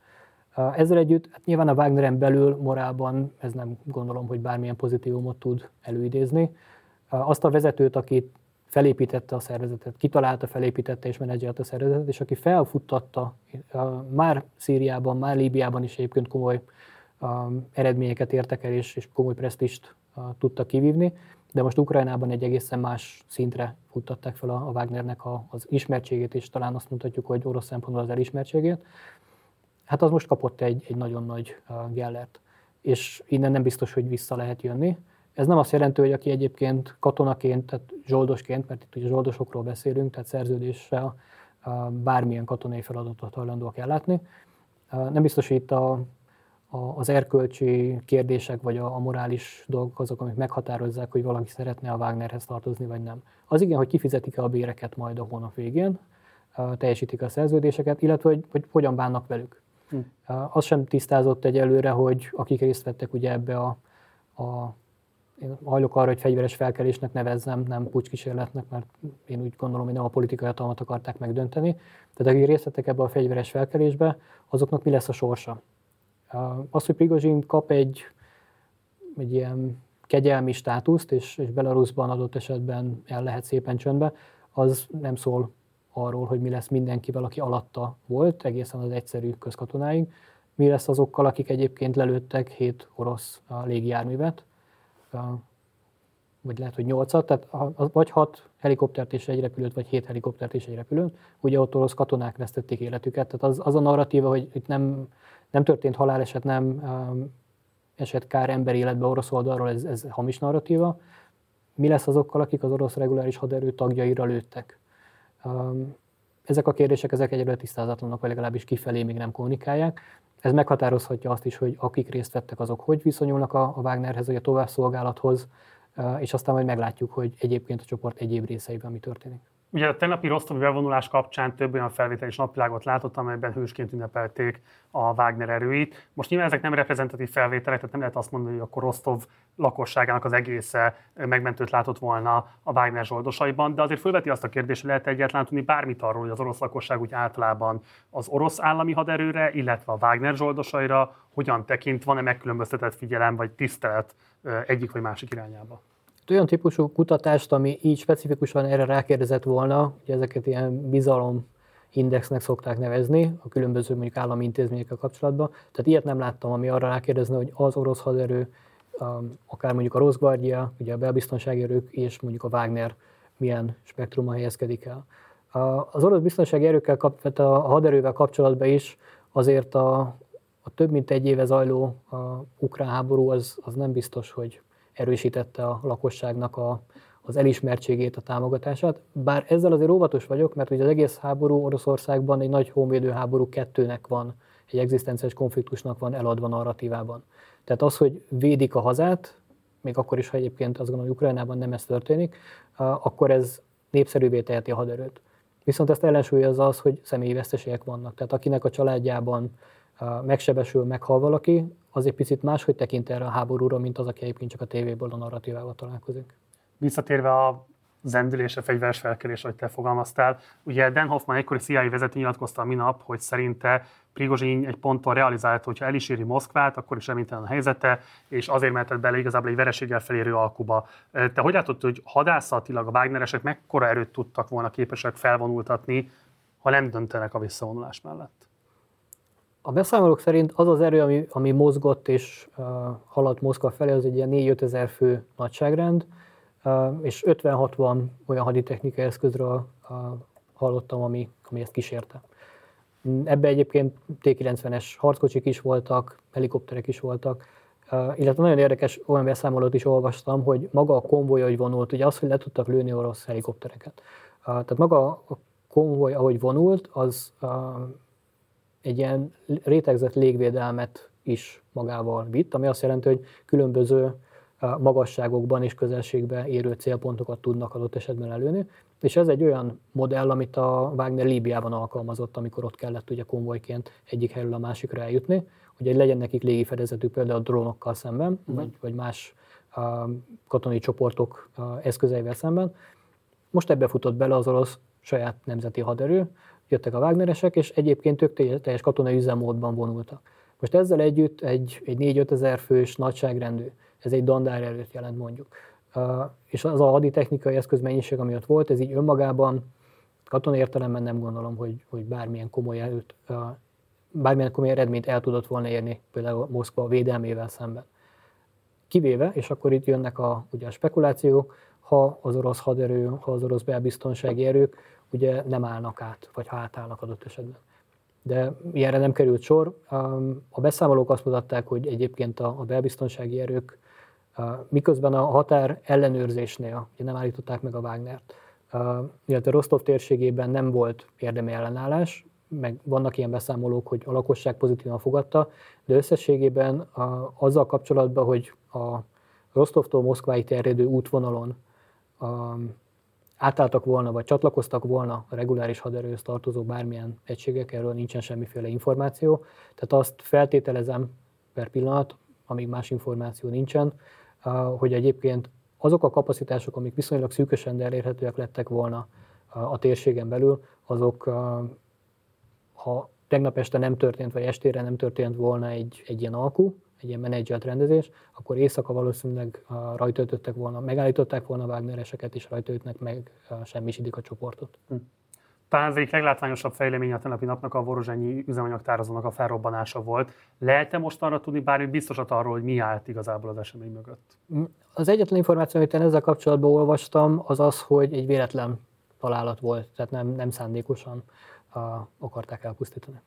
Ezzel együtt hát nyilván a Wagneren belül morálban ez nem gondolom, hogy bármilyen pozitívumot tud előidézni. Azt a vezetőt, aki felépítette a szervezetet, kitalálta, felépítette és menedzselt a szervezetet, és aki felfuttatta már Szíriában, már Líbiában is egyébként komoly eredményeket értek el, és, és komoly presztist tudta kivívni, de most Ukrajnában egy egészen más szintre futtatták fel a, Wagnernek az ismertségét, és talán azt mondhatjuk, hogy orosz szempontból az elismertségét hát az most kapott egy, egy nagyon nagy gellert. És innen nem biztos, hogy vissza lehet jönni. Ez nem azt jelenti, hogy aki egyébként katonaként, tehát zsoldosként, mert itt ugye zsoldosokról beszélünk, tehát szerződéssel bármilyen katonai feladatot hajlandóak ellátni. Nem biztos, hogy itt a, a, az erkölcsi kérdések, vagy a, a morális dolgok azok, amik meghatározzák, hogy valaki szeretne a Wagnerhez tartozni, vagy nem. Az igen, hogy kifizetik-e a béreket majd a hónap végén, teljesítik a szerződéseket, illetve hogy, hogy hogyan bánnak velük. Hm. Az sem tisztázott egyelőre, hogy akik részt vettek ugye ebbe a, a én hajlok arra, hogy fegyveres felkelésnek nevezzem, nem pucskísérletnek, mert én úgy gondolom, hogy nem a politikai hatalmat akarták megdönteni. Tehát akik részt vettek ebbe a fegyveres felkelésbe, azoknak mi lesz a sorsa? Az, hogy Prigozsin kap egy, egy ilyen kegyelmi státuszt, és, és Belarusban adott esetben el lehet szépen csöndbe, az nem szól arról, hogy mi lesz mindenkivel, aki alatta volt, egészen az egyszerű közkatonáig, mi lesz azokkal, akik egyébként lelőttek hét orosz légijárművet, vagy lehet, hogy nyolcat, tehát vagy hat helikoptert és egy repülőt, vagy hét helikoptert és egy repülőt. Ugye ott orosz katonák vesztették életüket, tehát az, az a narratíva, hogy itt nem, nem történt haláleset, nem um, esett kár ember életbe orosz oldalról, ez, ez hamis narratíva. Mi lesz azokkal, akik az orosz reguláris haderő tagjaira lőttek? Ezek a kérdések, ezek egyre tisztázatlanok, vagy legalábbis kifelé még nem kommunikálják. Ez meghatározhatja azt is, hogy akik részt vettek, azok hogy viszonyulnak a, Wagnerhez, vagy a továbbszolgálathoz, és aztán majd meglátjuk, hogy egyébként a csoport egyéb részeiben mi történik. Ugye a tegnapi Rostovi bevonulás kapcsán több olyan felvétel és napvilágot látott, amelyben hősként ünnepelték a Wagner erőit. Most nyilván ezek nem reprezentatív felvételek, tehát nem lehet azt mondani, hogy akkor Rostov lakosságának az egésze megmentőt látott volna a Wagner zsoldosaiban, de azért felveti azt a kérdést, hogy lehet egyáltalán tudni bármit arról, hogy az orosz lakosság úgy általában az orosz állami haderőre, illetve a Wagner zsoldosaira hogyan tekint, van-e megkülönböztetett figyelem vagy tisztelet egyik vagy másik irányába? Olyan típusú kutatást, ami így specifikusan erre rákérdezett volna, hogy ezeket ilyen bizalom indexnek szokták nevezni a különböző mondjuk állami intézményekkel kapcsolatban. Tehát ilyet nem láttam, ami arra rákérdezne, hogy az orosz haderő, um, akár mondjuk a Rosgvardia, ugye a belbiztonsági erők és mondjuk a Wagner milyen spektrumon helyezkedik el. Az orosz biztonsági erőkkel, a haderővel kapcsolatban is azért a, a több mint egy éve zajló a ukrán háború az, az nem biztos, hogy erősítette a lakosságnak a, az elismertségét, a támogatását. Bár ezzel azért óvatos vagyok, mert ugye az egész háború Oroszországban egy nagy honvédő háború kettőnek van, egy egzisztenciális konfliktusnak van eladva narratívában. Tehát az, hogy védik a hazát, még akkor is, ha egyébként azt gondolom, hogy Ukrajnában nem ez történik, akkor ez népszerűvé teheti a haderőt. Viszont ezt ellensúlyozza az, hogy személyi veszteségek vannak. Tehát akinek a családjában megsebesül, meghal valaki, az egy picit máshogy tekint erre a háborúra, mint az, aki egyébként csak a tévéből a narratívával találkozik. Visszatérve a zendülése, fegyveres felkelés, ahogy te fogalmaztál. Ugye Dan Hoffman egykori CIA vezető nyilatkozta a minap, hogy szerinte Prigozsin egy ponton realizálta, hogy ha el is éri Moszkvát, akkor is reménytelen a helyzete, és azért mehetett bele igazából egy vereséggel felérő alkuba. Te hogy látod, hogy hadászatilag a Wagneresek mekkora erőt tudtak volna képesek felvonultatni, ha nem döntenek a visszavonulás mellett? A beszámolók szerint az az erő, ami, ami mozgott és uh, haladt Moszkva felé, az egy ilyen 4-5 ezer fő nagyságrend, uh, és 50-60 olyan haditechnikai eszközről uh, hallottam, ami, ami ezt kísérte. Ebbe egyébként T-90-es harckocsik is voltak, helikopterek is voltak, uh, illetve nagyon érdekes olyan beszámolót is olvastam, hogy maga a konvoj, hogy vonult, ugye az, hogy le tudtak lőni orosz helikoptereket. Uh, tehát maga a konvoj, ahogy vonult, az egy ilyen rétegzett légvédelmet is magával vitt, ami azt jelenti, hogy különböző magasságokban és közelségben érő célpontokat tudnak adott esetben előni. És ez egy olyan modell, amit a Wagner Líbiában alkalmazott, amikor ott kellett ugye konvojként egyik helyről a másikra eljutni, hogy legyen nekik légifedezetük például a drónokkal szemben, uh-huh. vagy, vagy más uh, katonai csoportok uh, eszközeivel szemben. Most ebbe futott bele az orosz saját nemzeti haderő, jöttek a Wagneresek, és egyébként ők teljes katonai üzemmódban vonultak. Most ezzel együtt egy, egy 4-5 ezer fős nagyságrendű, ez egy dandár erőt jelent mondjuk. És az a haditechnikai eszközmennyiség, ami ott volt, ez így önmagában katonai értelemben nem gondolom, hogy, hogy bármilyen komoly erőt, uh, bármilyen komoly eredményt el tudott volna érni, például Moszkva védelmével szemben. Kivéve, és akkor itt jönnek a, ugye a spekulációk, ha az orosz haderő, ha az orosz belbiztonsági erők ugye nem állnak át, vagy ha átállnak adott esetben. De ilyenre nem került sor. A beszámolók azt mutatták, hogy egyébként a, a belbiztonsági erők miközben a határ ellenőrzésnél ugye nem állították meg a Wagnert, illetve Rostov térségében nem volt érdemi ellenállás, meg vannak ilyen beszámolók, hogy a lakosság pozitívan fogadta, de összességében a, azzal kapcsolatban, hogy a Rostovtól Moszkvái terjedő útvonalon a, átálltak volna, vagy csatlakoztak volna a reguláris haderőhöz tartozó bármilyen egységek, erről nincsen semmiféle információ. Tehát azt feltételezem per pillanat, amíg más információ nincsen, hogy egyébként azok a kapacitások, amik viszonylag szűkösen elérhetőek lettek volna a térségen belül, azok, ha tegnap este nem történt, vagy estére nem történt volna egy, egy ilyen alkú, egy ilyen menedzselt rendezés, akkor éjszaka valószínűleg rajtöltöttek volna, megállították volna Wagnereseket, és rajtöltnek meg semmisítik a csoportot. Hm. Talán az egyik leglátványosabb fejlemény a tenapi napnak a Vorozsányi üzemanyagtározónak a felrobbanása volt. Lehet-e most arra tudni bármi biztosat arról, hogy mi állt igazából az esemény mögött? Hm. Az egyetlen információ, amit én ezzel kapcsolatban olvastam, az az, hogy egy véletlen találat volt, tehát nem, nem szándékosan uh, akarták elpusztítani.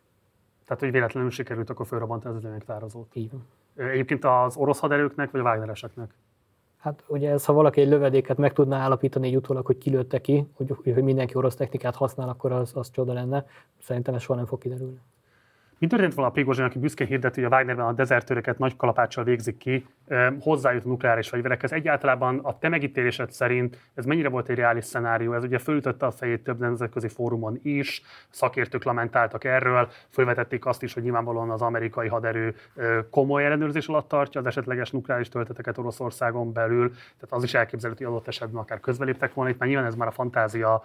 Tehát, hogy véletlenül sikerült akkor felrobbantani az üzemanyagtározót. Így van. Egyébként az orosz haderőknek, vagy a Wagnereseknek? Hát ugye ez, ha valaki egy lövedéket meg tudná állapítani egy utólag, hogy kilőtte ki, hogy, hogy mindenki orosz technikát használ, akkor az, az csoda lenne. Szerintem ez soha nem fog kiderülni. Mi történt volna a Prigozsin, aki büszkén hirdeti, hogy a Wagnerben a dezertőröket nagy kalapáccsal végzik ki, hozzájut a nukleáris fegyverekhez? Egyáltalán a te megítélésed szerint ez mennyire volt egy reális szenárió? Ez ugye fölütötte a fejét több nemzetközi fórumon is, szakértők lamentáltak erről, fölvetették azt is, hogy nyilvánvalóan az amerikai haderő komoly ellenőrzés alatt tartja az esetleges nukleáris tölteteket Oroszországon belül, tehát az is elképzelhető, hogy adott esetben akár közbeléptek volna itt, mert nyilván ez már a fantázia,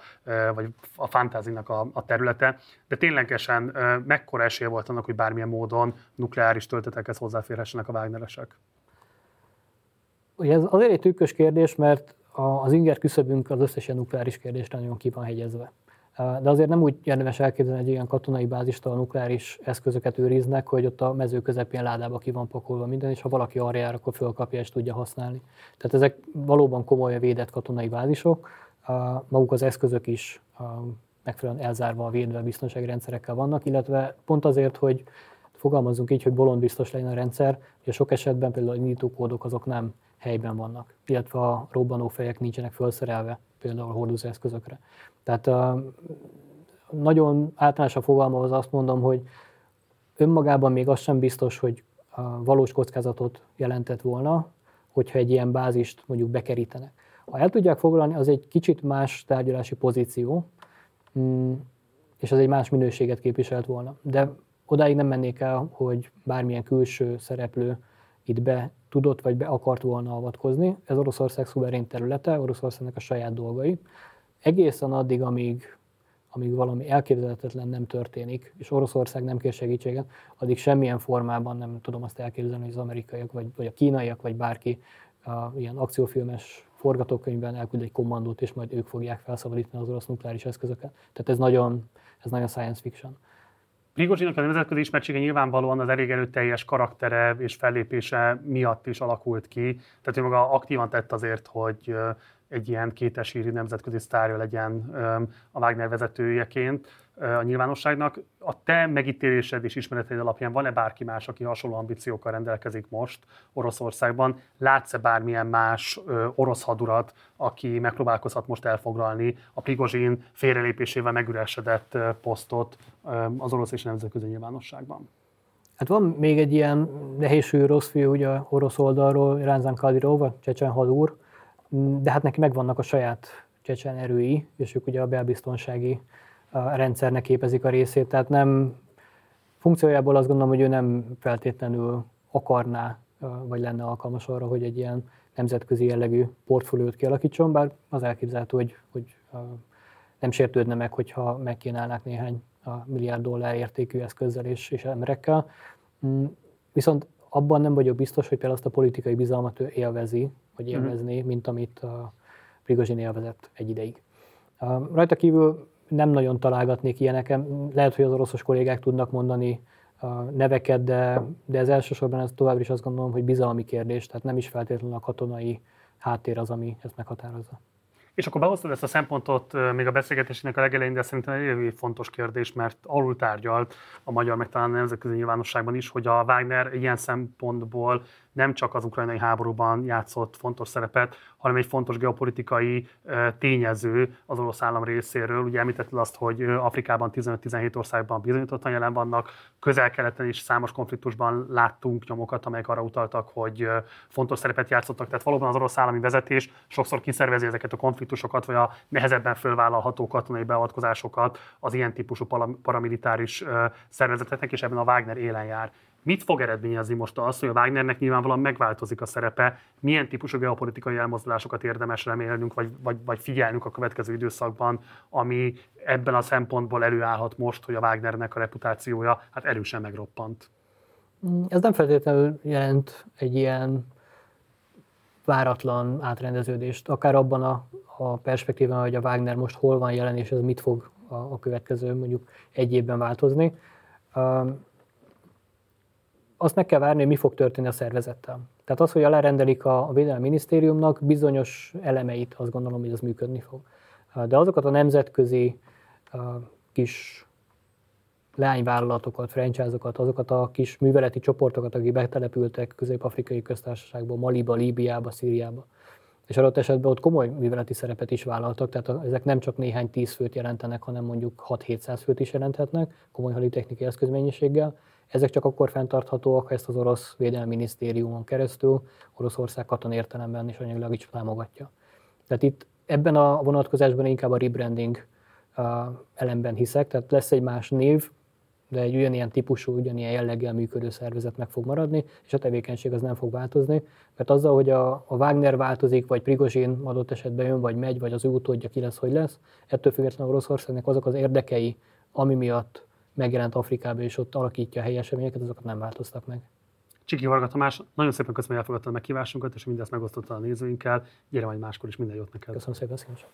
vagy a fantázinak a, a területe, de ténylegesen mekkora esély volt annak, hogy bármilyen módon nukleáris töltetekhez hozzáférhessenek a Wagneresek? Ugye ez azért egy tükkös kérdés, mert az inger küszöbünk az összes ilyen nukleáris kérdésre nagyon ki van hegyezve. De azért nem úgy érdemes elképzelni egy ilyen katonai bázist, a nukleáris eszközöket őriznek, hogy ott a mező közepén ládába ki van pakolva minden, és ha valaki arra jár, akkor fölkapja és tudja használni. Tehát ezek valóban komoly védett katonai bázisok, maguk az eszközök is megfelelően elzárva, védve biztonsági rendszerekkel vannak, illetve pont azért, hogy fogalmazunk így, hogy bolond biztos legyen a rendszer, hogy sok esetben például a indítókódok azok nem helyben vannak, illetve a robbanófejek nincsenek felszerelve például a hordozóeszközökre. Tehát nagyon általánosan fogalmazva azt mondom, hogy önmagában még az sem biztos, hogy valós kockázatot jelentett volna, hogyha egy ilyen bázist mondjuk bekerítenek. Ha el tudják foglalni, az egy kicsit más tárgyalási pozíció, és az egy más minőséget képviselt volna. De odáig nem mennék el, hogy bármilyen külső szereplő itt be tudott vagy be akart volna avatkozni. Ez Oroszország szuverén területe, Oroszországnak a saját dolgai. Egészen addig, amíg, amíg valami elképzelhetetlen nem történik, és Oroszország nem kér segítséget, addig semmilyen formában nem tudom azt elképzelni, hogy az amerikaiak, vagy, vagy a kínaiak, vagy bárki a, ilyen akciófilmes forgatókönyvben elküld egy kommandót, és majd ők fogják felszabadítani az orosz nukleáris eszközöket. Tehát ez nagyon, ez nagyon science fiction. Prigozsinak a nemzetközi ismertsége nyilvánvalóan az elég erőteljes karaktere és fellépése miatt is alakult ki. Tehát ő maga aktívan tett azért, hogy egy ilyen kétesíri nemzetközi sztárja legyen a Wagner vezetőjeként a nyilvánosságnak. A te megítélésed és ismereteid alapján van-e bárki más, aki hasonló ambíciókkal rendelkezik most Oroszországban? Látsz-e bármilyen más orosz hadurat, aki megpróbálkozhat most elfoglalni a Prigozsin félrelépésével megüresedett posztot az orosz és nemzetközi nyilvánosságban? Hát van még egy ilyen nehézsű rossz fiú ugye orosz oldalról, Ránzán Kadirov, csecsen hadúr, de hát neki megvannak a saját csecsen erői, és ők ugye a belbiztonsági rendszernek képezik a részét, tehát nem funkciójából azt gondolom, hogy ő nem feltétlenül akarná, vagy lenne alkalmas arra, hogy egy ilyen nemzetközi jellegű portfóliót kialakítson, bár az elképzelhető, hogy, hogy nem sértődne meg, hogyha megkínálnák néhány milliárd dollár értékű eszközzel és, és emberekkel. Mm, viszont abban nem vagyok biztos, hogy például azt a politikai bizalmat ő élvezi, vagy mhm. élvezni, mint amit a Prigozsin élvezett egy ideig. Rajta kívül nem nagyon találgatnék ilyeneket. Lehet, hogy az oroszos kollégák tudnak mondani neveket, de, de ez elsősorban ez továbbra is azt gondolom, hogy bizalmi kérdés, tehát nem is feltétlenül a katonai háttér az, ami ezt meghatározza. És akkor behoztad ezt a szempontot még a beszélgetésének a legelején, de szerintem egy fontos kérdés, mert alul tárgyalt a magyar, meg talán a nemzetközi nyilvánosságban is, hogy a Wagner ilyen szempontból nem csak az ukrajnai háborúban játszott fontos szerepet, hanem egy fontos geopolitikai tényező az orosz állam részéről. Ugye említetted azt, hogy Afrikában 15-17 országban bizonyítottan jelen vannak, közel-keleten is számos konfliktusban láttunk nyomokat, amelyek arra utaltak, hogy fontos szerepet játszottak. Tehát valóban az orosz állami vezetés sokszor kiszervezi ezeket a konfliktusokat, vagy a nehezebben fölvállalható katonai beavatkozásokat az ilyen típusú paramilitáris szervezeteknek, és ebben a Wagner élen jár. Mit fog eredményezni most az, hogy a Wagnernek nyilvánvalóan megváltozik a szerepe, milyen típusú geopolitikai elmozdulásokat érdemes remélnünk, vagy, vagy, vagy figyelnünk a következő időszakban, ami ebben a szempontból előállhat most, hogy a Wagnernek a reputációja hát erősen megroppant? Ez nem feltétlenül jelent egy ilyen váratlan átrendeződést, akár abban a, a perspektívában, hogy a Wagner most hol van jelen, és ez mit fog a, a következő mondjuk egy évben változni azt meg kell várni, hogy mi fog történni a szervezettel. Tehát az, hogy alárendelik a, a Védelmi Minisztériumnak bizonyos elemeit, azt gondolom, hogy az működni fog. De azokat a nemzetközi a kis leányvállalatokat, franchise-okat, azokat a kis műveleti csoportokat, akik betelepültek közép-afrikai köztársaságból, Maliba, Líbiába, Szíriába, és adott esetben ott komoly műveleti szerepet is vállaltak, tehát ezek nem csak néhány tíz főt jelentenek, hanem mondjuk 6-700 főt is jelenthetnek komoly haditechnikai eszközmennyiséggel. Ezek csak akkor fenntarthatóak, ha ezt az orosz védelmi minisztériumon keresztül Oroszország katon értelemben és anyagilag is támogatja. Tehát itt ebben a vonatkozásban inkább a rebranding elemben hiszek, tehát lesz egy más név, de egy ugyanilyen típusú, ugyanilyen jelleggel működő szervezet meg fog maradni, és a tevékenység az nem fog változni, mert azzal, hogy a, a Wagner változik, vagy Prigozsin adott esetben jön, vagy megy, vagy az ő utódja ki lesz, hogy lesz, ettől függetlenül Oroszországnak azok az érdekei, ami miatt megjelent Afrikába, és ott alakítja a helyi eseményeket, azokat nem változtak meg. Csiki Varga Tamás, nagyon szépen köszönöm, hogy elfogadtad a meghívásunkat, és mindezt megosztotta a nézőinkkel. Gyere majd máskor is minden jót neked. Köszönöm szépen, szívesen.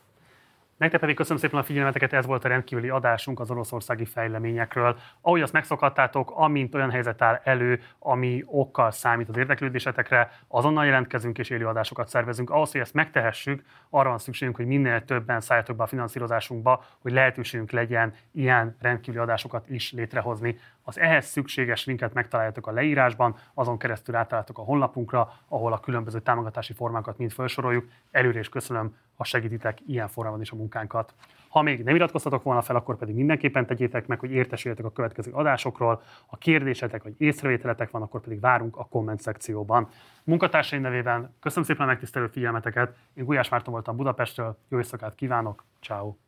Nektek pedig köszönöm szépen a figyelmeteket, ez volt a rendkívüli adásunk az oroszországi fejleményekről. Ahogy azt megszokhattátok, amint olyan helyzet áll elő, ami okkal számít az érdeklődésetekre, azonnal jelentkezünk és élő adásokat szervezünk. Ahhoz, hogy ezt megtehessük, arra van szükségünk, hogy minél többen szálljatok be a finanszírozásunkba, hogy lehetőségünk legyen ilyen rendkívüli adásokat is létrehozni. Az ehhez szükséges linket megtaláljátok a leírásban, azon keresztül átálltok a honlapunkra, ahol a különböző támogatási formákat mind felsoroljuk. Előre is köszönöm, ha segítitek ilyen formában is a munkánkat. Ha még nem iratkoztatok volna fel, akkor pedig mindenképpen tegyétek meg, hogy értesüljetek a következő adásokról. Ha kérdésetek vagy észrevételetek van, akkor pedig várunk a komment szekcióban. Munkatársaim nevében köszönöm szépen a megtisztelő figyelmeteket. Én Gulyás Márton voltam Budapestről, jó éjszakát kívánok, ciao.